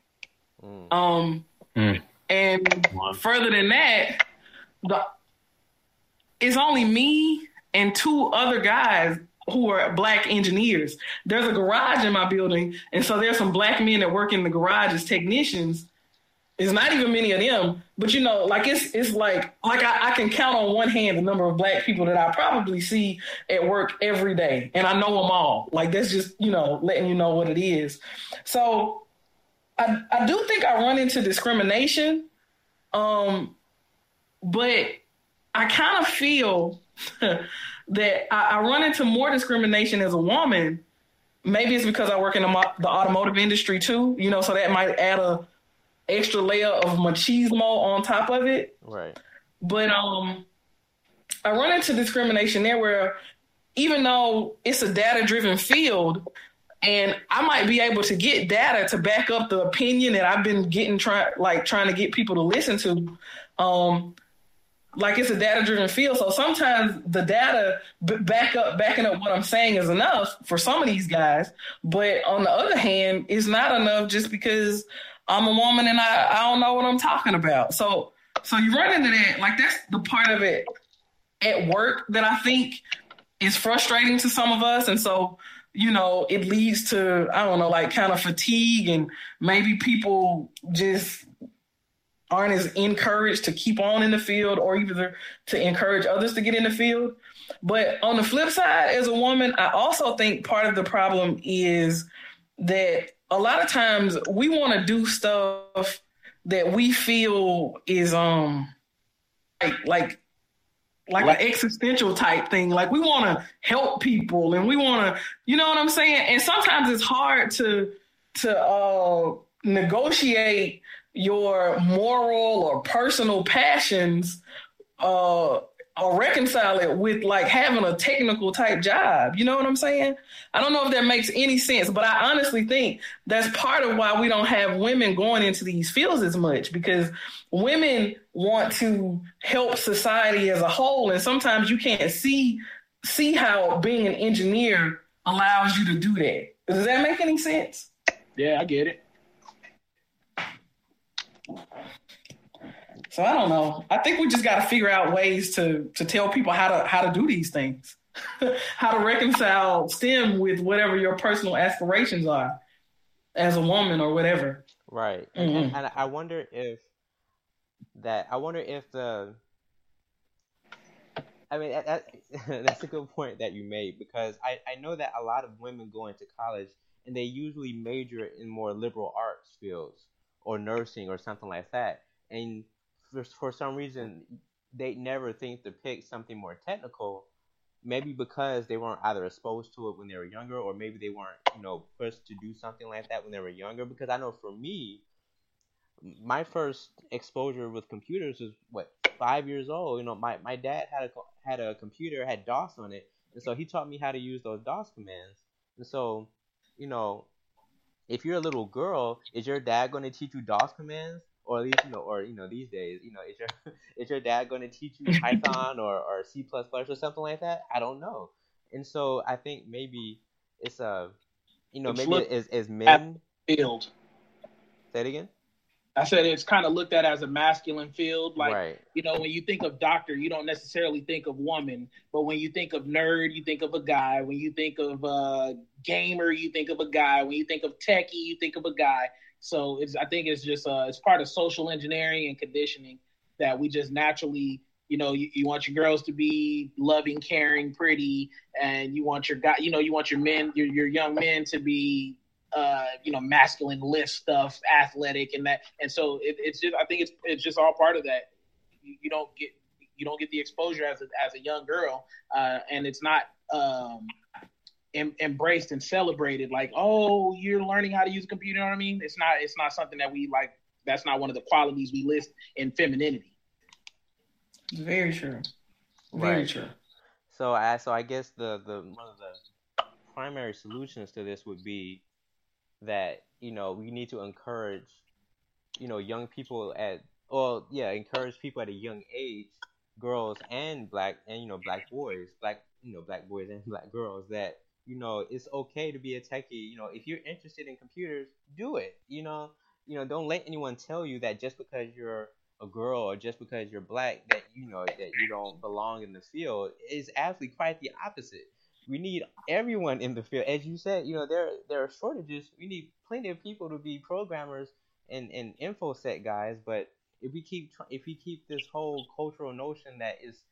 Speaker 4: Mm. Um, mm. and further than that, the it's only me and two other guys who are black engineers. There's a garage in my building, and so there's some black men that work in the garage as technicians. It's not even many of them, but you know, like it's it's like like I, I, can count on one hand the number of black people that I probably see at work every day, and I know them all. Like that's just you know letting you know what it is. So I I do think I run into discrimination, um, but I kind of feel that I, I run into more discrimination as a woman. Maybe it's because I work in the, the automotive industry too, you know, so that might add a extra layer of machismo on top of it.
Speaker 2: Right.
Speaker 4: But um, I run into discrimination there where even though it's a data driven field, and I might be able to get data to back up the opinion that I've been getting trying like trying to get people to listen to. Um, like it's a data driven field, so sometimes the data back up backing up what I'm saying is enough for some of these guys, but on the other hand, it's not enough just because I'm a woman and I, I don't know what I'm talking about. So so you run into that. Like that's the part of it at work that I think is frustrating to some of us. And so, you know, it leads to, I don't know, like kind of fatigue and maybe people just aren't as encouraged to keep on in the field or either to encourage others to get in the field. But on the flip side, as a woman, I also think part of the problem is that a lot of times we want to do stuff that we feel is um like like like an existential type thing. Like we want to help people and we want to, you know what I'm saying? And sometimes it's hard to to uh, negotiate your moral or personal passions uh, or reconcile it with like having a technical type job. You know what I'm saying? I don't know if that makes any sense, but I honestly think that's part of why we don't have women going into these fields as much because women want to help society as a whole and sometimes you can't see see how being an engineer allows you to do that. Does that make any sense?
Speaker 3: Yeah, I get it.
Speaker 4: So I don't know. I think we just got to figure out ways to to tell people how to how to do these things, how to reconcile STEM with whatever your personal aspirations are as a woman or whatever.
Speaker 2: Right.
Speaker 4: Mhm.
Speaker 2: And, and I wonder if that. I wonder if the. I mean, that, that, that's a good point that you made because I, I know that a lot of women go into college and they usually major in more liberal arts fields or nursing or something like that. And for, some reason, they never think to pick something more technical. Maybe because they weren't either exposed to it when they were younger, or maybe they weren't, you know, pushed to do something like that when they were younger. Because I know for me, my first exposure with computers was what five years old. You know, my, my dad had a had a computer had DOS on it, and so he taught me how to use those DOS commands. And so, you know, if you're a little girl, is your dad going to teach you DOS commands? Or at least, you know, or you know, these days, you know, is your is your dad going to teach you Python or, or C plus plus or something like that? I don't know. And so I think maybe it's a, you know,
Speaker 3: It's
Speaker 2: maybe
Speaker 3: look-
Speaker 2: as as men.
Speaker 3: Field.
Speaker 2: Say it again.
Speaker 3: I said it's kind of looked at as a masculine field. Like
Speaker 2: right.
Speaker 3: you know, when you think of doctor, you don't necessarily think of woman, but when you think of nerd, you think of a guy. When you think of uh, gamer, you think of a guy. When you think of techie, you think of a guy. So it's I think it's just uh, it's part of social engineering and conditioning that we just naturally, you know, you, you want your girls to be loving, caring, pretty, and you want your guy, you know, you want your men, your your young men to be uh, you know, masculine lift stuff, athletic, and that, and so it, it's just, I think it's it's just all part of that. You, you don't get you don't get the exposure as a as a young girl, uh, and it's not um, em- embraced and celebrated. Like, oh, you're learning how to use a computer. You know what I mean? It's not it's not something that we like. That's not one of the qualities we list in femininity.
Speaker 4: Very true. Very
Speaker 2: Right.
Speaker 4: true.
Speaker 2: So I so I guess the the one of the primary solutions to this would be that you know we need to encourage you know young people at well yeah encourage people at a young age girls and black and you know black boys black you know black boys and black girls that you know it's okay to be a techie you know if you're interested in computers do it you know you know don't let anyone tell you that just because you're a girl or just because you're black that you know that you don't belong in the field is actually quite the opposite we need everyone in the field. As you said, you know, there there are shortages. We need plenty of people to be programmers and and infosec guys. But if we keep if we keep this whole cultural notion that is,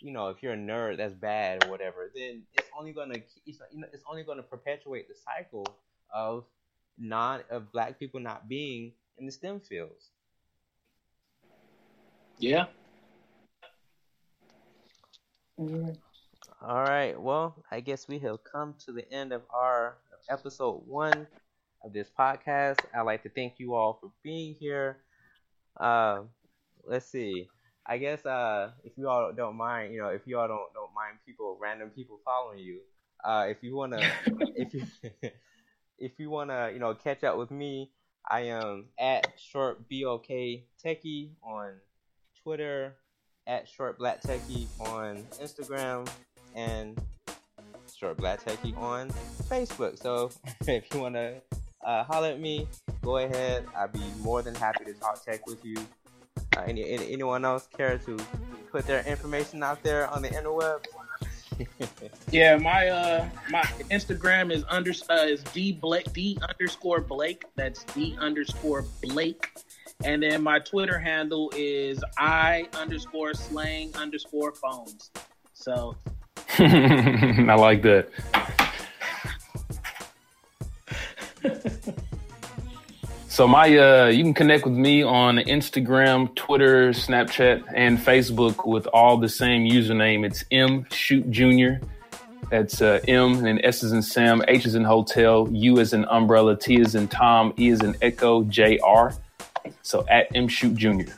Speaker 2: you know, if you're a nerd, that's bad or whatever, then it's only gonna it's, you know, it's only gonna perpetuate the cycle of non of black people not being in the STEM fields.
Speaker 3: Yeah.
Speaker 2: All right. Well, I guess we have come to the end of our episode one of this podcast. I'd like to thank you all for being here. Uh, let's see. I guess uh, if you all don't mind, you know, if you all don't don't mind people, random people following you, uh, if you wanna, if you if you wanna, you know, catch up with me, I am at short black techie on Twitter, at short black techie on Instagram, and short black techie on Facebook. So if you wanna uh, holler at me, go ahead. I'd be more than happy to talk tech with you. Uh, any, any anyone else care to put their information out there on the interweb?
Speaker 3: Yeah, my uh my Instagram is under uh, is d blake d underscore blake. That's d underscore blake, and then my Twitter handle is i underscore slang underscore phones. So
Speaker 5: I like that. So my uh you can connect with me on Instagram, Twitter, Snapchat, and Facebook with all the same username. It's M Shute Junior. That's uh, M and S is in Sam, H is in hotel, U is in umbrella, T is in Tom, E is in echo, J R. So at M Shute Junior.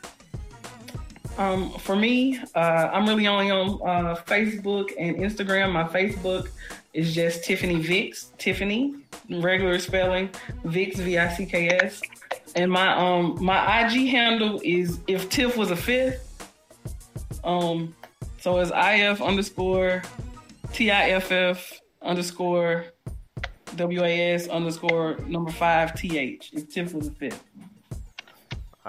Speaker 4: Um, for me, uh, I'm really only on uh, Facebook and Instagram. My Facebook is just Tiffany Vicks. Tiffany, regular spelling, Vicks V I C K S. And my um my IG handle is if Tiff was a fifth. Um, so it's IF underscore T I F F underscore W A S underscore number five T H. If Tiff was a fifth.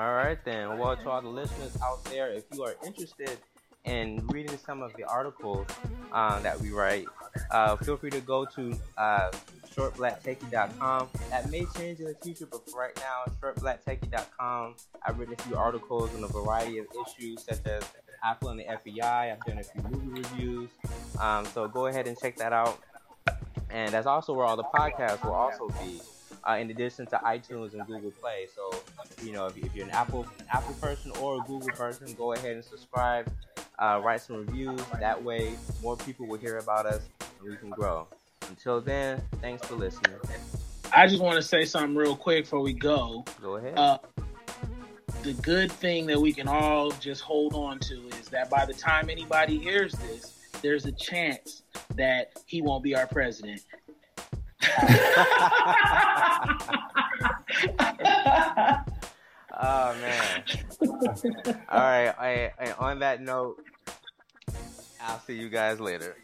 Speaker 2: All right, then. Well, to all the listeners out there, if you are interested in reading some of the articles uh, that we write, uh, feel free to go to uh, shortblacktechie.com. That may change in the future, but for right now, shortblacktechie.com. I've written a few articles on a variety of issues such as Apple and the FBI. I've done a few movie reviews. Um, so go ahead and check that out. And that's also where all the podcasts will also be uh, in addition to iTunes and Google Play. So, you know, if, if, you're an Apple Apple person or a Google person, go ahead and subscribe, uh, write some reviews. That way, more people will hear about us and we can grow. Until then, thanks for listening.
Speaker 3: I just want to say something real quick before we go.
Speaker 2: Go ahead.
Speaker 3: Uh, the good thing that we can all just hold on to is that by the time anybody hears this, there's a chance that he won't be our president.
Speaker 2: oh man. All right. I, I, on that note, I'll see you guys later.